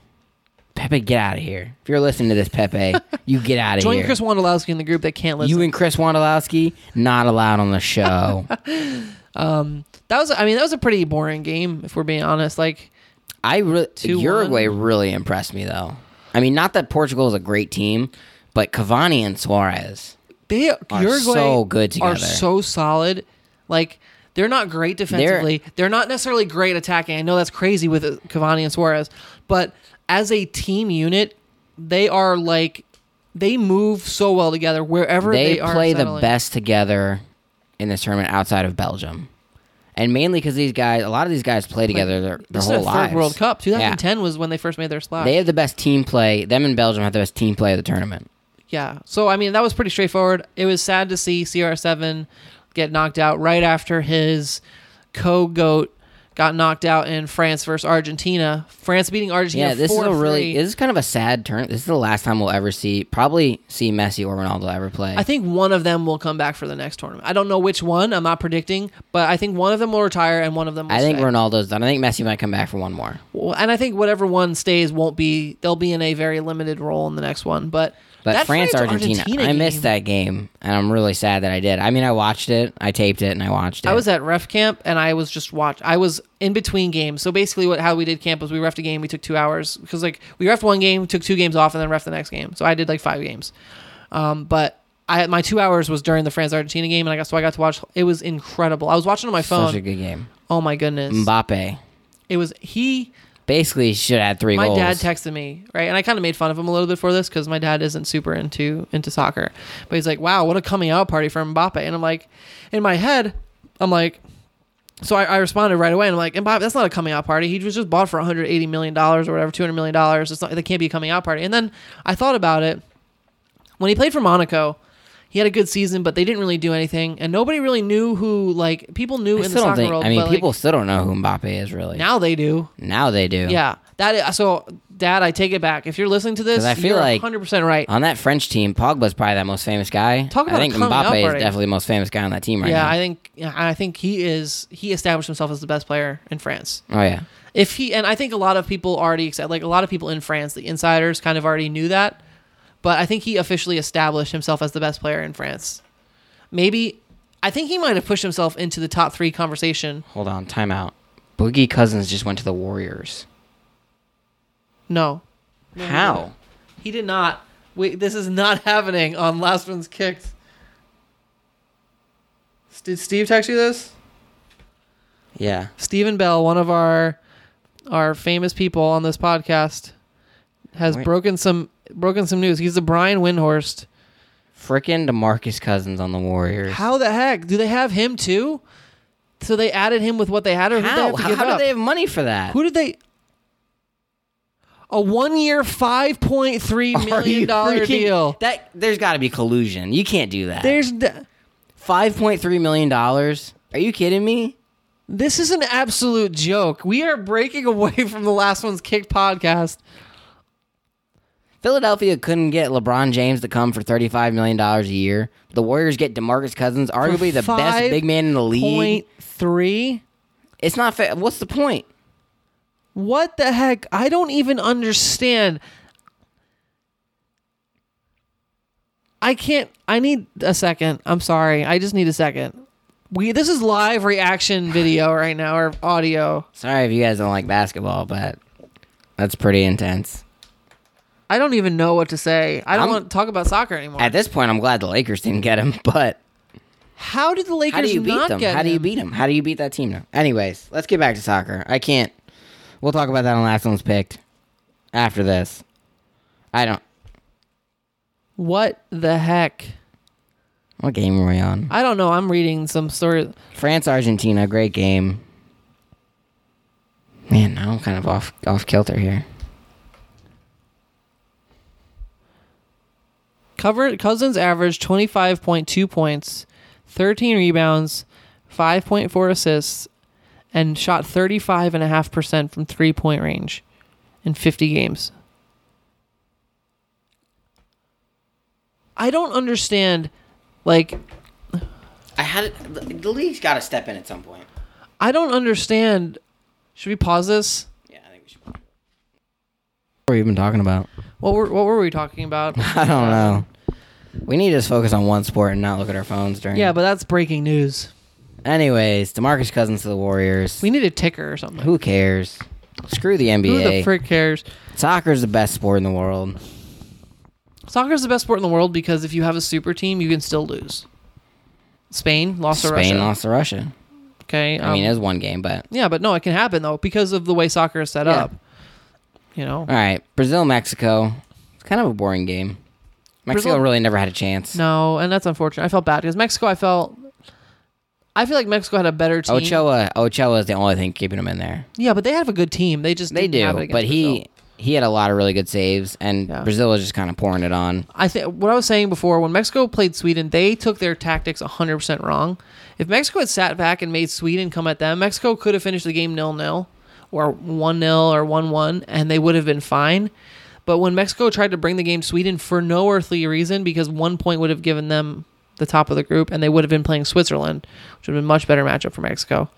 Speaker 3: Pepe, get out of here. If you're listening to this, Pepe, you get out of (laughs)
Speaker 4: Join
Speaker 3: here.
Speaker 4: Join Chris Wondolowski in the group that can't listen.
Speaker 3: you and Chris Wondolowski not allowed on the show. (laughs)
Speaker 4: um, that was I mean that was a pretty boring game if we're being honest. Like
Speaker 3: I really Uruguay really impressed me though. I mean, not that Portugal is a great team, but Cavani and Suarez.
Speaker 4: they
Speaker 3: Are
Speaker 4: Uruguay
Speaker 3: so good together.
Speaker 4: They are so solid. Like they're not great defensively. They're, not necessarily great attacking. I know that's crazy with uh, Cavani and Suarez, but as a team unit, they are like they move so well together wherever they,
Speaker 3: They, play the best together in this tournament outside of Belgium. And mainly because these guys, a lot of these guys play together their, their
Speaker 4: This is
Speaker 3: whole
Speaker 4: their third. World Cup.
Speaker 3: Yeah.
Speaker 4: 2010 was when they first made their splash.
Speaker 3: They have the best team play. Them and Belgium have the best team play of the tournament.
Speaker 4: Yeah. So I mean that was pretty straightforward. It was sad to see CR7 get knocked out right after his co-goat got knocked out in France versus Argentina. France beating Argentina.
Speaker 3: Yeah, this is a really this is kind of a sad turn. This is the last time we'll ever see probably see Messi or Ronaldo ever play.
Speaker 4: I think one of them will come back for the next tournament. I don't know which one. I'm not predicting, but I think one of them will retire and one of them will
Speaker 3: I think
Speaker 4: stay.
Speaker 3: Ronaldo's done. I think Messi might come back for one more.
Speaker 4: Well, and I think whatever one stays won't be. They'll be in a very limited role in the next one. But
Speaker 3: But
Speaker 4: that
Speaker 3: France Argentina, I missed that game, and I'm really sad that I did. I mean, I watched it, I taped it, and I watched it.
Speaker 4: I was at ref camp and I was just watch. I was in between games. So basically, what how we did camp was we refed a game. We took two hours because like we refed one game, took two games off, and then refed the next game. So I did like five games. Um, but I my two hours was during the France Argentina game, and I got so I got to watch. It was incredible. I was watching on my phone.
Speaker 3: such a good game.
Speaker 4: oh my goodness!
Speaker 3: Mbappe
Speaker 4: It was he.
Speaker 3: Basically should have had three
Speaker 4: My
Speaker 3: goals.
Speaker 4: dad texted me right, and I kind of made fun of him a little bit for this because my dad isn't super into into soccer. But he's like, "Wow, what a coming out party for Mbappe!" And I'm like, in my head, I'm like, so I, I responded right away, and I'm like, Mbappe, that's not a coming out party. He was just bought for 180 million dollars or whatever, 200 million dollars. It's not. That can't be a coming out party. And then I thought about it when he played for Monaco. He had a good season, but they didn't really do anything, and nobody really knew who. Like people knew
Speaker 3: I
Speaker 4: in the soccer
Speaker 3: think.
Speaker 4: world.
Speaker 3: I mean,
Speaker 4: but, like,
Speaker 3: people still don't know who Mbappe is really.
Speaker 4: now they do.
Speaker 3: Now they do.
Speaker 4: Yeah, that is, so. Dad, I take it back. If you're listening to this,
Speaker 3: I feel
Speaker 4: you're
Speaker 3: like-
Speaker 4: 100 percent right.
Speaker 3: On that French team, Pogba's probably that most famous guy.
Speaker 4: Talk about
Speaker 3: I think
Speaker 4: a coming out
Speaker 3: is definitely the most famous guy on that team right
Speaker 4: yeah,
Speaker 3: now.
Speaker 4: I think yeah, I think he is. He established himself as the best player in France.
Speaker 3: oh yeah.
Speaker 4: If he and I think a lot of people already like a lot of people in France, the insiders kind of already knew that. But I think he officially established himself as the best player in France. Maybe I think he might have pushed himself into the top three conversation.
Speaker 3: Hold on, timeout. Boogie Cousins just went to the Warriors.
Speaker 4: No,
Speaker 3: How?
Speaker 4: he did not. Wait, this is not (laughs) happening on Last One's Kicked. Did Steve text you this?
Speaker 3: Yeah.
Speaker 4: Stephen Bell, one of our our famous people on this podcast, has
Speaker 3: Wait.
Speaker 4: broken some broken some news. He's the Brian Windhorst.
Speaker 3: Frickin' DeMarcus Cousins on the Warriors.
Speaker 4: How the heck do they have him too? So they added him with what they had, or who did they
Speaker 3: How? How, how do they have money for that?
Speaker 4: Who did they? A one-year, five point three million dollar
Speaker 3: freaking-
Speaker 4: deal.
Speaker 3: That there's got to be collusion. You can't do that.
Speaker 4: There's the,
Speaker 3: five point three million dollars. Are you kidding me?
Speaker 4: this is an absolute joke. We are breaking away (laughs) from the last one's kicked podcast.
Speaker 3: Philadelphia couldn't get LeBron James to come for thirty five million dollars a year. The Warriors get Demarcus Cousins, arguably the best big man in the league.
Speaker 4: Point three.
Speaker 3: It's not fair. What's the point?
Speaker 4: What the heck? I don't even understand. I can't. I need a second. I'm sorry. I just need a second. We this is live reaction video right now or audio.
Speaker 3: Sorry if you guys don't like basketball, but that's pretty intense.
Speaker 4: I don't even know what to say. I don't
Speaker 3: I'm-
Speaker 4: want to talk about soccer anymore.
Speaker 3: At this point, I'm glad the Lakers didn't get him, (laughs) but
Speaker 4: How did the Lakers
Speaker 3: how do you beat
Speaker 4: not
Speaker 3: them?
Speaker 4: get
Speaker 3: How do you
Speaker 4: him?
Speaker 3: beat them? How do you beat that team now? Anyways, let's get back to soccer. I can't. We'll talk about that on last one's picked after this. I don't.
Speaker 4: What the heck?
Speaker 3: What game were we on?
Speaker 4: I don't know. I'm reading some story.
Speaker 3: France Argentina, great game. Man, now I'm kind of off off kilter here.
Speaker 4: Cover Cousins averaged 25.2 points, 13 rebounds, 5.4 assists, and shot 35.5% from three point range in 50 games. I don't understand. Like,
Speaker 3: I had it, the, the league's got to step in at some point.
Speaker 4: I don't understand. Should we pause this?
Speaker 3: Yeah, I think we should. What are we even talking about?
Speaker 4: What were, what were we talking about? (laughs)
Speaker 3: I don't know. We need to just focus on one sport and not look at our phones during.
Speaker 4: Yeah, but that's breaking news.
Speaker 3: Anyways, Demarcus Cousins to the Warriors.
Speaker 4: We need a ticker or something.
Speaker 3: Who cares? Screw the NBA.
Speaker 4: Who the frick cares?
Speaker 3: Soccer's the best sport in the world.
Speaker 4: Soccer is the best sport in the world because if you have a super team, you can still lose. Spain lost to Russia.
Speaker 3: Spain lost to Russia.
Speaker 4: Okay,
Speaker 3: I mean,
Speaker 4: um,
Speaker 3: it was one game, but
Speaker 4: yeah, but no, it can happen though because of the way soccer is set
Speaker 3: Yeah.
Speaker 4: up. You know,
Speaker 3: all right. Brazil, Mexico. It's kind of a boring game. Mexico
Speaker 4: Brazil-
Speaker 3: really never had a chance.
Speaker 4: no, and that's unfortunate. I felt bad because Mexico. I felt. I feel like Mexico had a better team.
Speaker 3: Ochoa, Ochoa is the only thing keeping him in there.
Speaker 4: Yeah, but they have a good team. They just
Speaker 3: They
Speaker 4: didn't have it
Speaker 3: do,
Speaker 4: against
Speaker 3: but he
Speaker 4: Brazil.
Speaker 3: he had a lot of really good saves, and
Speaker 4: Yeah.
Speaker 3: Brazil was just kind of pouring it on.
Speaker 4: I think what I was saying before when Mexico played Sweden, they took their tactics 100% wrong. If Mexico had sat back and made Sweden come at them, Mexico could have finished the game nil nil or 1 0 or 1 1, and they would have been fine. But when Mexico tried to bring the game to Sweden for no earthly reason, because one point would have given them the top of the group, and they would have been playing Switzerland, which would have been a much better matchup for Mexico.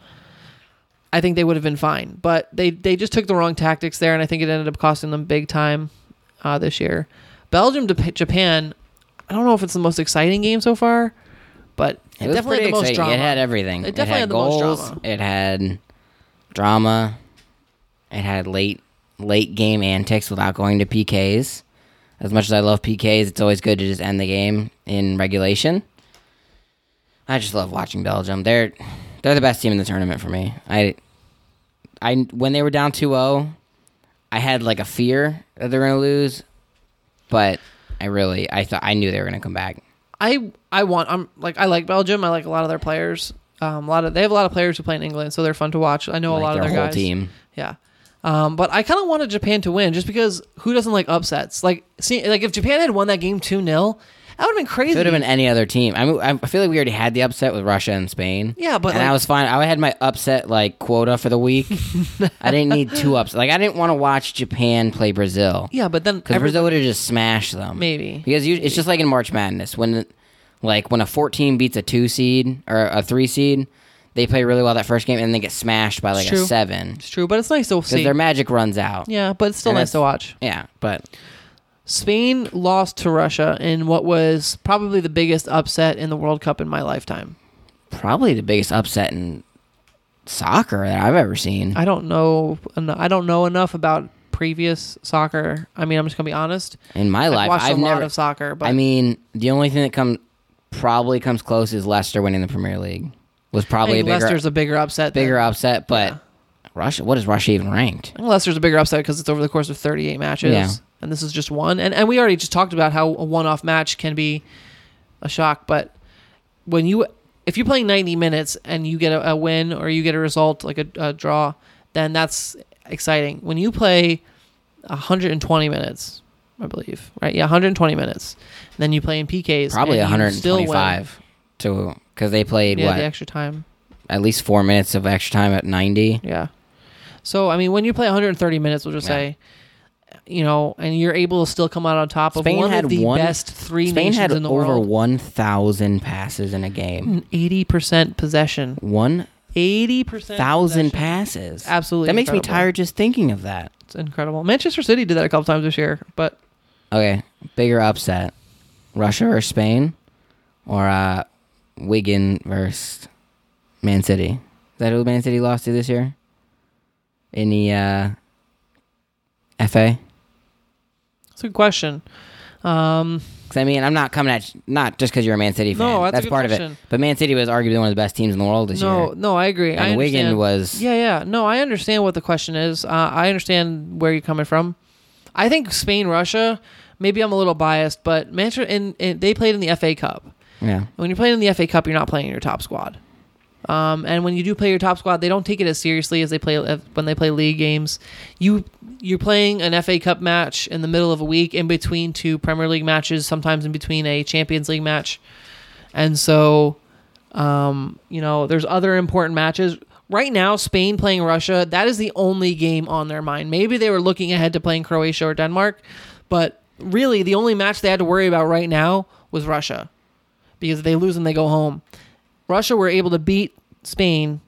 Speaker 4: I think they would have been fine, but they they just took the wrong tactics there, and I think it ended up costing them big time uh, this year. Belgium to Japan, I don't know if it's the most exciting game so far, but it,
Speaker 3: It was
Speaker 4: definitely had the most drama.
Speaker 3: It had everything.
Speaker 4: It definitely
Speaker 3: had,
Speaker 4: had the most drama.
Speaker 3: It had drama. It had late late game antics without going to PKs. As much as I love PKs, it's always good to just end the game in regulation. I just love watching Belgium. They're they're the best team in the tournament for me. I I when they were down 2-0, I had like a fear that they're going to lose, but I really I thought I knew they were going to come back.
Speaker 4: I I want I'm like I like Belgium. I like a lot of their players. Um, a lot of they have a lot of players who play in England, so they're fun to watch. I know a
Speaker 3: Like
Speaker 4: lot of
Speaker 3: their
Speaker 4: guys.
Speaker 3: team.
Speaker 4: Yeah. Um, but I kind of wanted Japan to win just because who doesn't like upsets? Like, see, like if Japan had won that game 2 0, that would have been crazy.
Speaker 3: It would have been any other team. I mean, I feel like we already had the upset with Russia and Spain.
Speaker 4: Yeah, but,
Speaker 3: and
Speaker 4: like-
Speaker 3: I was fine. I had my upset like quota for the week. (laughs) I didn't need two upsets. Like I didn't want to watch Japan play Brazil
Speaker 4: Yeah, but then
Speaker 3: because Brazil would have just smashed them.
Speaker 4: Maybe.
Speaker 3: because you, it's just like in March Madness when, like when a fourteen beats a two seed or a three seed, they play really well that first game and then they get smashed by like
Speaker 4: true.
Speaker 3: a seven
Speaker 4: it's true, but it's nice to
Speaker 3: because
Speaker 4: see.
Speaker 3: their magic runs out.
Speaker 4: Yeah, but it's still
Speaker 3: And
Speaker 4: nice to watch.
Speaker 3: Yeah, but
Speaker 4: Spain lost to Russia in what was probably the biggest upset in the World Cup in my lifetime.
Speaker 3: probably the biggest upset in soccer that I've ever seen.
Speaker 4: I don't know. en- I don't know enough about previous soccer. I mean, I'm just gonna be honest.
Speaker 3: in my
Speaker 4: I've
Speaker 3: life,
Speaker 4: watched
Speaker 3: I've
Speaker 4: a lot
Speaker 3: never.
Speaker 4: of soccer, but
Speaker 3: I mean, the only thing that come probably comes close is Leicester winning the Premier League. Was probably a bigger
Speaker 4: Leicester's a bigger upset.
Speaker 3: bigger
Speaker 4: than,
Speaker 3: upset, but
Speaker 4: Yeah.
Speaker 3: Russia. What is Russia even ranked?
Speaker 4: I think Leicester's a bigger upset because it's over the course of 38 matches,
Speaker 3: Yeah.
Speaker 4: and this is just one. And and we already just talked about how a one-off match can be a shock, but when you if you're playing 90 minutes and you get a, a win or you get a result like a, a draw, then that's exciting. When you play 120 minutes, I believe, right? Yeah, 120 minutes. And then you play in PKs.
Speaker 3: Probably
Speaker 4: and you still win.
Speaker 3: 125 to because they played
Speaker 4: Yeah,
Speaker 3: what
Speaker 4: the extra time.
Speaker 3: at least four minutes of extra time at 90.
Speaker 4: Yeah. So I mean, when you play 130 minutes, we'll just
Speaker 3: Yeah.
Speaker 4: say, you know, and you're able to still come out on top of
Speaker 3: Spain
Speaker 4: one
Speaker 3: had
Speaker 4: of the
Speaker 3: one-
Speaker 4: best three
Speaker 3: Spain
Speaker 4: nations in the
Speaker 3: over
Speaker 4: world.
Speaker 3: 1,000 passes in a game.
Speaker 4: 80% possession.
Speaker 3: 1,000
Speaker 4: 80% possession.
Speaker 3: passes.
Speaker 4: Absolutely
Speaker 3: That makes me tired just thinking of that.
Speaker 4: It's incredible. Manchester City did that a couple times this year, but
Speaker 3: Okay, bigger upset: Russia or Spain, or uh, Wigan versus Man City. Is that who Man City lost to this year? In the uh, FA.
Speaker 4: it's a good question. Um,
Speaker 3: 'Cause, I mean, I'm not coming at you, not just because you're a Man City fan.
Speaker 4: No, that's a good
Speaker 3: part of it. But Man City was arguably one of the best teams in the world this
Speaker 4: no,
Speaker 3: year.
Speaker 4: no, I agree. I
Speaker 3: And Wigan was
Speaker 4: Yeah, yeah. No, I understand what the question is. Uh, I understand where you're coming from. I think Spain, Russia. Maybe I'm a little biased, but Manchester and, and they played in the FA Cup.
Speaker 3: Yeah.
Speaker 4: When you're playing in the FA Cup, you're not playing in your top squad. Um, and when you do play your top squad, they don't take it as seriously as they play uh, when they play league games. You you're playing an FA Cup match in the middle of a week, in between two Premier League matches, sometimes in between a Champions League match, and so um, you know there's other important matches. Right now, Spain playing Russia, that is the only game on their mind. Maybe they were looking ahead to playing Croatia or Denmark, but really the only match they had to worry about right now was Russia because if they lose and they go home. Russia were able to beat Spain,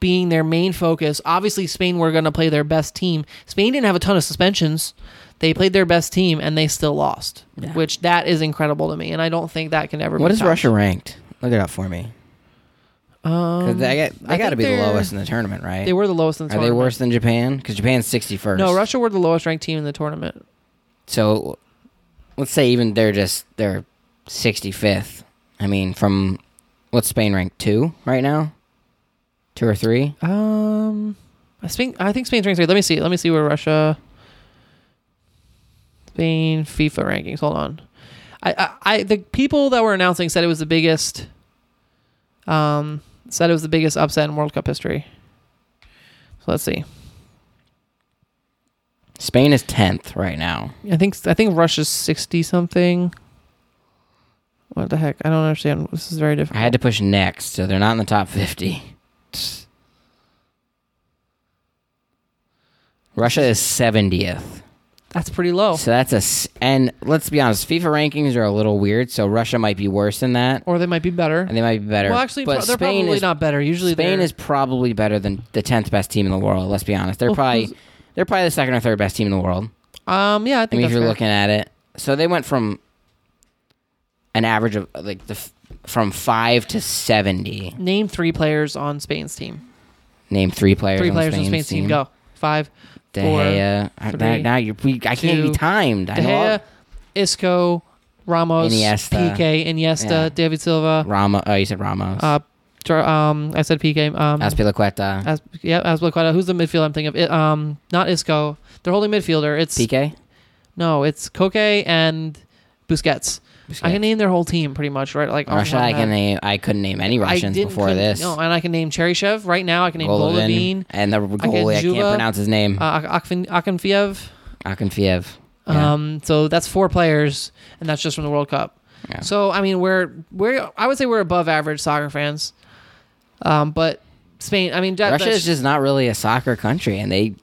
Speaker 4: being their main focus. Obviously, Spain were going to play their best team. Spain didn't have a ton of suspensions. They played their best team and they still lost,
Speaker 3: Yeah.
Speaker 4: which that is incredible to me. And I don't think that can ever.
Speaker 3: What is
Speaker 4: topped.
Speaker 3: Russia ranked? Look it up for me.
Speaker 4: Um,
Speaker 3: they got,
Speaker 4: I
Speaker 3: they got to be the lowest in the tournament, right?
Speaker 4: They were the lowest in the
Speaker 3: Are they worse than Japan? Because Japan's 61st.
Speaker 4: No, Russia were the lowest ranked team in the tournament.
Speaker 3: So let's say even they're just they're 65th. I mean, from what's Spain ranked two right now? Two or three?
Speaker 4: Um, I think I think Spain's ranked three. Let me see. Let me see where Russia. Spain FIFA rankings. Hold on. I, I, I the people that were announcing said it was the biggest. Um, said it was the biggest upset in World Cup history. So let's see.
Speaker 3: Spain is 10th right now.
Speaker 4: I think I think Russia's sixty something. What the heck? I don't understand. This is very difficult.
Speaker 3: I had to push next, so they're not in the top 50. (laughs) Russia is 70th.
Speaker 4: That's pretty low.
Speaker 3: So that's a s- and let's be honest, FIFA rankings are a little weird, so Russia might be worse than that
Speaker 4: Or they might be better.
Speaker 3: and they might be better.
Speaker 4: Well, actually,
Speaker 3: but
Speaker 4: pro- they're
Speaker 3: Spain
Speaker 4: probably
Speaker 3: is
Speaker 4: not better. Usually,
Speaker 3: Spain is probably better than the 10th best team in the world, let's be honest. They're
Speaker 4: Well,
Speaker 3: probably they're probably the second or third best team in the world.
Speaker 4: Um, yeah, I
Speaker 3: I
Speaker 4: think
Speaker 3: mean, if you're
Speaker 4: fair.
Speaker 3: looking at it, so they went from an average of like the f- from five to seventy.
Speaker 4: Name three players on Spain's team.
Speaker 3: Name three players.
Speaker 4: Three
Speaker 3: on
Speaker 4: players on
Speaker 3: Spain's
Speaker 4: Spain's team. Go. Five.
Speaker 3: De Gea. I-
Speaker 4: three,
Speaker 3: now, you're, we, I can't be timed. I
Speaker 4: De Gea, Isco, Ramos,
Speaker 3: Iniesta.
Speaker 4: Piqué, Iniesta,
Speaker 3: Yeah.
Speaker 4: David Silva.
Speaker 3: Ramos. Oh, you said Ramos.
Speaker 4: Uh, um, I said Piqué. Um,
Speaker 3: Azpilicueta.
Speaker 4: As, yeah, Azpilicueta. Who's the midfield I'm thinking of? It, um, not Isco. They're holding midfielder. It's
Speaker 3: Piqué.
Speaker 4: no, it's Koke and Busquets. I can name their whole team pretty much, right? Like off the
Speaker 3: Russia.
Speaker 4: top of
Speaker 3: I
Speaker 4: my
Speaker 3: can
Speaker 4: head.
Speaker 3: name. I couldn't name any
Speaker 4: I
Speaker 3: Russians
Speaker 4: didn't-
Speaker 3: before
Speaker 4: couldn't-
Speaker 3: this.
Speaker 4: No, and I can name Cheryshev right now. I can name
Speaker 3: Golovin,
Speaker 4: Golovin,
Speaker 3: and the goalie. I can't
Speaker 4: Juba,
Speaker 3: pronounce his name.
Speaker 4: uh, Akfin- Akinfeev.
Speaker 3: Akinfeev. Yeah.
Speaker 4: Um, so that's four players, and that's just from the World Cup.
Speaker 3: Yeah.
Speaker 4: So I mean, we're we're I would say we're above average soccer fans. Um, but Spain, I mean, that,
Speaker 3: Russia
Speaker 4: that's
Speaker 3: is just not really a soccer country, and they.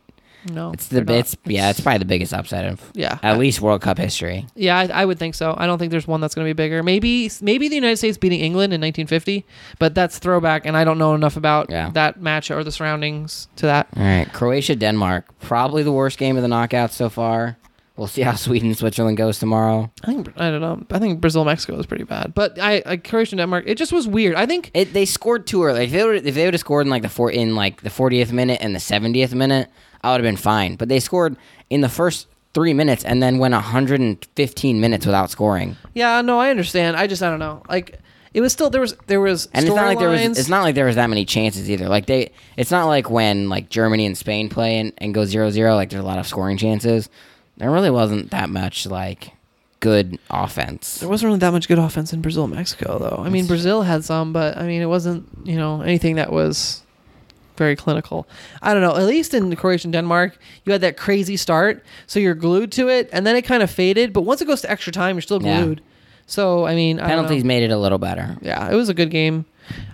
Speaker 4: No.
Speaker 3: It's the. It's yeah. It's probably the biggest upset of
Speaker 4: yeah,
Speaker 3: at least World Cup history.
Speaker 4: yeah. I, I would think so. I don't think there's one that's going to be bigger. Maybe maybe the United States beating England in 1950, but that's throwback, and I don't know enough about
Speaker 3: Yeah.
Speaker 4: that match or the surroundings to that.
Speaker 3: All right, Croatia, Denmark, probably the worst game of the knockouts so far. We'll see how (laughs) Sweden, Switzerland goes tomorrow.
Speaker 4: I think I don't know. I think Brazil Mexico was pretty bad, but I, I Croatia Denmark. It just was weird. I think
Speaker 3: It, they scored too early. If they would, if they would have scored in like the four in like the 40th minute and the 70th minute, I would have been fine. But they scored in the first three minutes and then went 115 minutes without scoring.
Speaker 4: yeah, no, I understand. I just I don't know. Like it was still there was there was
Speaker 3: And it's not like there was.
Speaker 4: storylines.
Speaker 3: It's not like there was that many chances either. Like they, it's not like when like Germany and Spain play and, and go 0-0, Like there's a lot of scoring chances. There really wasn't that much like good offense.
Speaker 4: There wasn't really that much good offense in Brazil, Mexico, though. I mean, Brazil had some, but I mean, it wasn't you know anything that was very clinical. I don't know. At least in Croatia and Denmark, you had that crazy start, so you're glued to it, and then it kind of faded. But once it goes to extra time, you're still
Speaker 3: Yeah.
Speaker 4: glued. So I mean, I don't know.
Speaker 3: Penalties made it a little better.
Speaker 4: Yeah, it was a good game.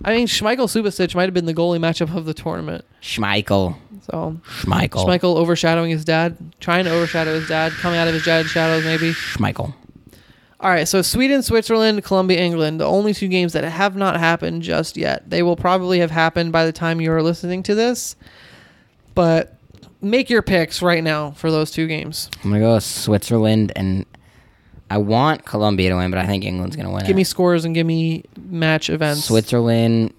Speaker 4: I mean, Schmeichel Subasic might have been the goalie matchup of the tournament.
Speaker 3: Schmeichel.
Speaker 4: So
Speaker 3: Schmeichel.
Speaker 4: Schmeichel overshadowing his dad, trying to overshadow his dad, coming out of his dad's shadows, maybe.
Speaker 3: Schmeichel.
Speaker 4: All right, so Sweden, Switzerland, Colombia, England, the only two games that have not happened just yet. They will probably have happened by the time you are listening to this. But make your picks right now for those two games.
Speaker 3: I'm gonna go with Switzerland, and I want Colombia to win, but I think England's gonna win.
Speaker 4: Give me scores and give me match events.
Speaker 3: Switzerland.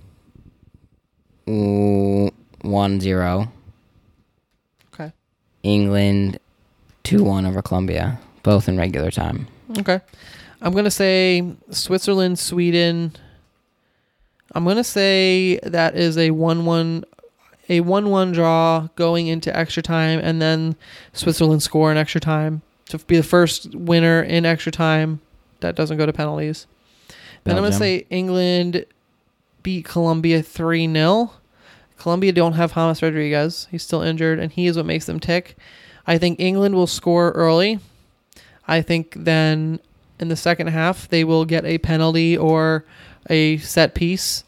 Speaker 3: ooh, 1-0.
Speaker 4: Okay.
Speaker 3: England 2-1 over Colombia, both in regular time.
Speaker 4: Okay. I'm going to say Switzerland, Sweden. I'm going to say that is a 1-1 a 1-1 draw going into extra time and then Switzerland score in extra time to be the first winner in extra time that doesn't go to penalties. Then I'm going to say England beat Colombia 3-0. Colombia don't have James Rodriguez. He's still injured and he is what makes them tick. I think England will score early. I think then in the second half they will get a penalty or a set piece,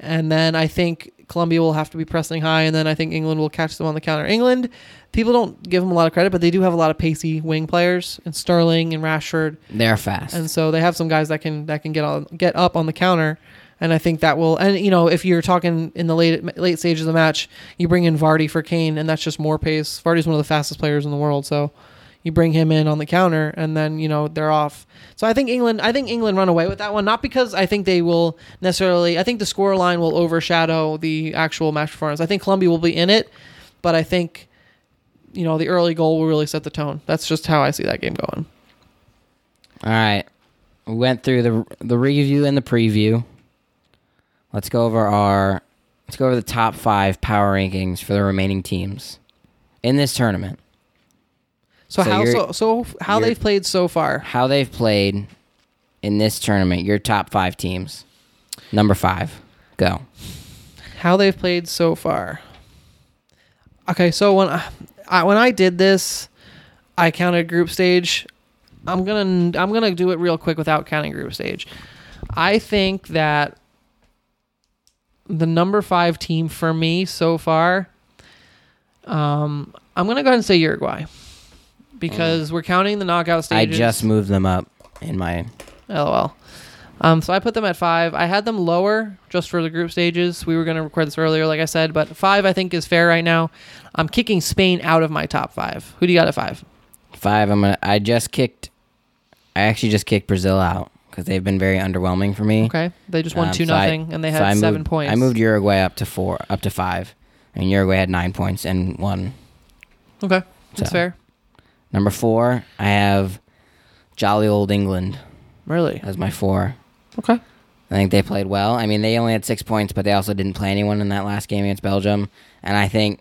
Speaker 4: and then I think Colombia will have to be pressing high, and then I think England will catch them on the counter. England, people don't give them a lot of credit, but they do have a lot of pacey wing players, and Sterling and Rashford,
Speaker 3: They're fast.
Speaker 4: and so they have some guys that can that can get on get up on the counter. And I think that will, and you know, if you're talking in the late late stages of the match, you bring in Vardy for Kane, and that's just more pace. Vardy's one of the fastest players in the world, so you bring him in on the counter, and then you know they're off. So I think England, I think England run away with that one, not because I think they will necessarily. I think the score line will overshadow the actual match performance. I think Colombia will be in it, but I think you know the early goal will really set the tone. That's just how I see that game going.
Speaker 3: All right. We went through the the review and the preview. Let's go over our let's go over the top 5 power rankings for the remaining teams in this tournament.
Speaker 4: So,
Speaker 3: So
Speaker 4: how so so how they've played so far?
Speaker 3: How they've played in this tournament, your top 5 teams. Number 5. Go.
Speaker 4: How they've played so far. Okay, so when I, I when I did this, I counted group stage. I'm gonna I'm gonna do it real quick without counting group stage. I think that the number five team for me so far. Um, I'm gonna go ahead and say Uruguay because we're counting the knockout stages.
Speaker 3: I
Speaker 4: stages.
Speaker 3: just moved them up in my
Speaker 4: LOL. Um, so I put them at five. I had them lower just for the group stages. We were going to record this earlier, like I said, but five I think is fair right now. I'm kicking Spain out of my top five. Who do you got at five?
Speaker 3: 5. I'm to I just kicked I actually just kicked Brazil out cuz they've been very underwhelming for me.
Speaker 4: Okay, they just won
Speaker 3: Um,
Speaker 4: two
Speaker 3: so I-
Speaker 4: nothing, and they
Speaker 3: so
Speaker 4: had
Speaker 3: I
Speaker 4: seven
Speaker 3: moved-
Speaker 4: points.
Speaker 3: I moved Uruguay up to four, up to five, and Uruguay had nine points and one.
Speaker 4: Okay, that's
Speaker 3: So.
Speaker 4: fair.
Speaker 3: Number four, I have jolly old England
Speaker 4: Really?
Speaker 3: as my four.
Speaker 4: Okay.
Speaker 3: I think they played well. I mean, they only had six points, but they also didn't play anyone in that last game against Belgium, and I think,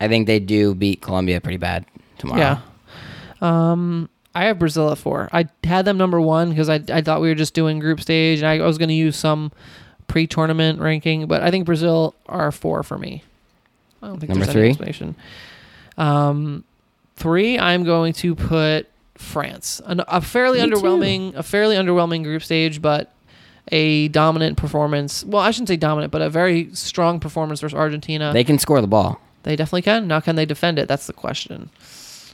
Speaker 3: I think they do beat Colombia pretty bad tomorrow.
Speaker 4: Yeah. Um, I have Brazil at four. I had them number one because I, I thought we were just doing group stage, and I, I was going to use some pre-tournament ranking, but I think Brazil are four for me. I don't think
Speaker 3: Number
Speaker 4: there's
Speaker 3: three?
Speaker 4: any explanation. Um, three, I'm going to put France. An, a fairly
Speaker 3: Me too.
Speaker 4: underwhelming, a fairly underwhelming group stage, but a dominant performance. Well, I shouldn't say dominant, but a very strong performance versus Argentina.
Speaker 3: They can score the ball.
Speaker 4: They definitely can. Now, can they defend it? That's the question.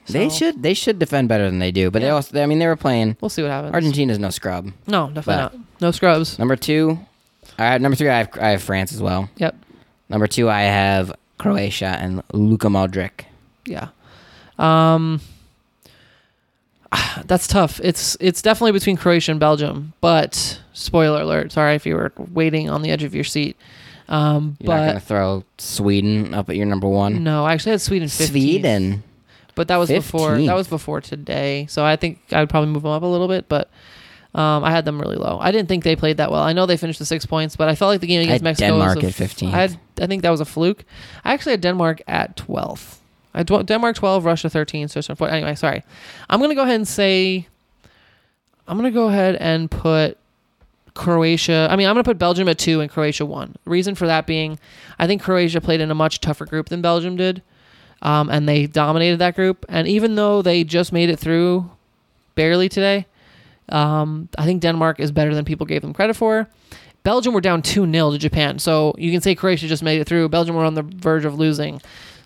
Speaker 3: They should. They should defend better than they do. But they
Speaker 4: Yeah.
Speaker 3: also. I mean, they were playing.
Speaker 4: We'll see what happens.
Speaker 3: Argentina's no scrub.
Speaker 4: No, definitely not. No scrubs.
Speaker 3: Number two, I have, number three. I have, I have France as well.
Speaker 4: Yep.
Speaker 3: Number two, I have Croatia and Luka Modric.
Speaker 4: Yeah. Um (sighs) that's tough. It's it's definitely between Croatia and Belgium, but spoiler alert. Sorry if you were waiting on the edge of your seat. Um
Speaker 3: You're not gonna throw Sweden up at your number one.
Speaker 4: no, I actually had Sweden 15th,
Speaker 3: Sweden.
Speaker 4: but that was before that was before today. So I think I would probably move them up a little bit, but um, I had them really low. I didn't think they played that well. I know they finished the six points, but I felt like the game against Mexico
Speaker 3: Denmark
Speaker 4: was a
Speaker 3: at 15th.
Speaker 4: I had, I think that was a fluke. I actually had Denmark at 12th. I had Denmark 12, Russia 13, Switzerland 4. Anyway, sorry. I'm going to go ahead and say I'm gonna go ahead and put Croatia. I mean, I'm gonna put Belgium at two and Croatia one. Reason for that being, I think Croatia played in a much tougher group than Belgium did, um, and they dominated that group. And even though they just made it through, barely today, um, I think Denmark is better than people gave them credit for. Belgium were down 2 0 to Japan. So you can say Croatia just made it through. Belgium were on the verge of losing.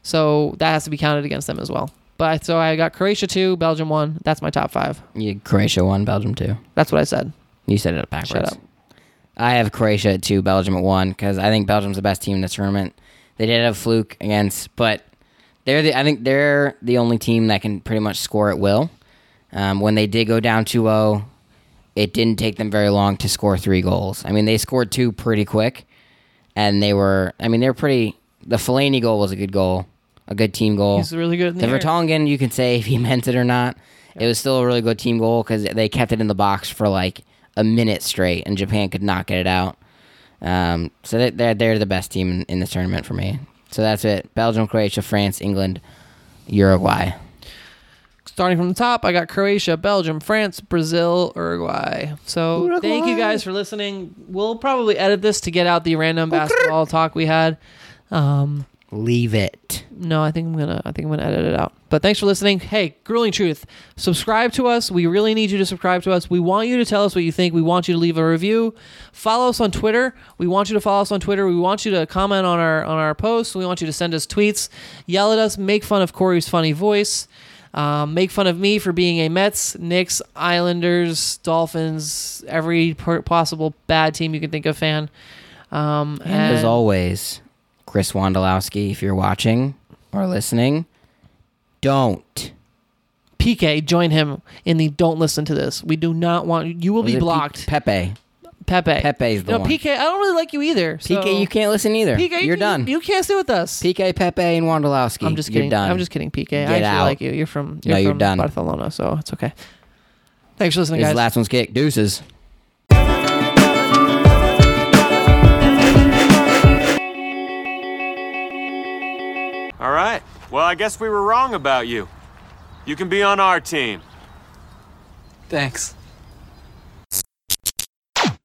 Speaker 4: So that has to be counted against them as well. But so I got Croatia 2, Belgium 1. That's my top five.
Speaker 3: You Croatia one, Belgium two.
Speaker 4: That's what I said.
Speaker 3: You said it backwards.
Speaker 4: Shut up.
Speaker 3: I have Croatia at two, Belgium at one, because I think Belgium's the best team in the tournament. They did have a fluke against, but they're the I think they're the only team that can pretty much score at will. Um, when they did go down 2-0, it didn't take them very long to score three goals. I mean, they scored two pretty quick, and they were I mean they were pretty. The Fellaini goal was a good goal, a good team goal.
Speaker 4: He's really good in
Speaker 3: The
Speaker 4: the air.
Speaker 3: Vertonghen, you can say (laughs) if he meant it or not. It was still a really good team goal because they kept it in the box for like a minute straight, and Japan could not get it out. Um, so they- they're they're the best team in, in this tournament for me. So that's it: Belgium, Croatia, France, England, Uruguay.
Speaker 4: Starting from the top, I got Croatia, Belgium, France, Brazil, Uruguay. So thank you guys for listening. We'll probably edit this to get out the random basketball talk we had. Um,
Speaker 3: Leave it.
Speaker 4: no, I think I'm gonna. I think I'm gonna edit it out. But thanks for listening. Hey, grueling truth. Subscribe to us. We really need you to subscribe to us. We want you to tell us what you think. We want you to leave a review. Follow us on Twitter. We want you to follow us on Twitter. We want you to comment on our on our posts. We want you to send us tweets. Yell at us. Make fun of Corey's funny voice. Um, make fun of me for being a Mets, Knicks, Islanders, Dolphins, every per- possible bad team you can think of fan. Um,
Speaker 3: And as always, Chris Wondolowski, if you're watching or listening, don't.
Speaker 4: Piqué, join him in the don't listen to this. We do not want you will
Speaker 3: Was
Speaker 4: be
Speaker 3: it Pe-
Speaker 4: blocked.
Speaker 3: Pepe.
Speaker 4: Pepe.
Speaker 3: Pepe's the
Speaker 4: no,
Speaker 3: one.
Speaker 4: Piqué, I don't really like you either. so-
Speaker 3: Piqué, you can't listen either.
Speaker 4: Piqué,
Speaker 3: you're
Speaker 4: you,
Speaker 3: done.
Speaker 4: You can't stay with us.
Speaker 3: Piqué, Pepe, and Wondolowski.
Speaker 4: I'm just
Speaker 3: You're
Speaker 4: kidding.
Speaker 3: done.
Speaker 4: I'm just kidding, Piqué. I
Speaker 3: Get
Speaker 4: actually
Speaker 3: out.
Speaker 4: like you. You're from you're
Speaker 3: No, you're done.
Speaker 4: Barcelona, so it's okay. Thanks for listening,
Speaker 3: This
Speaker 4: guys.
Speaker 3: last one's kick. Deuces.
Speaker 5: All right. Well, I guess we were wrong about you. You can be on our team.
Speaker 6: Thanks.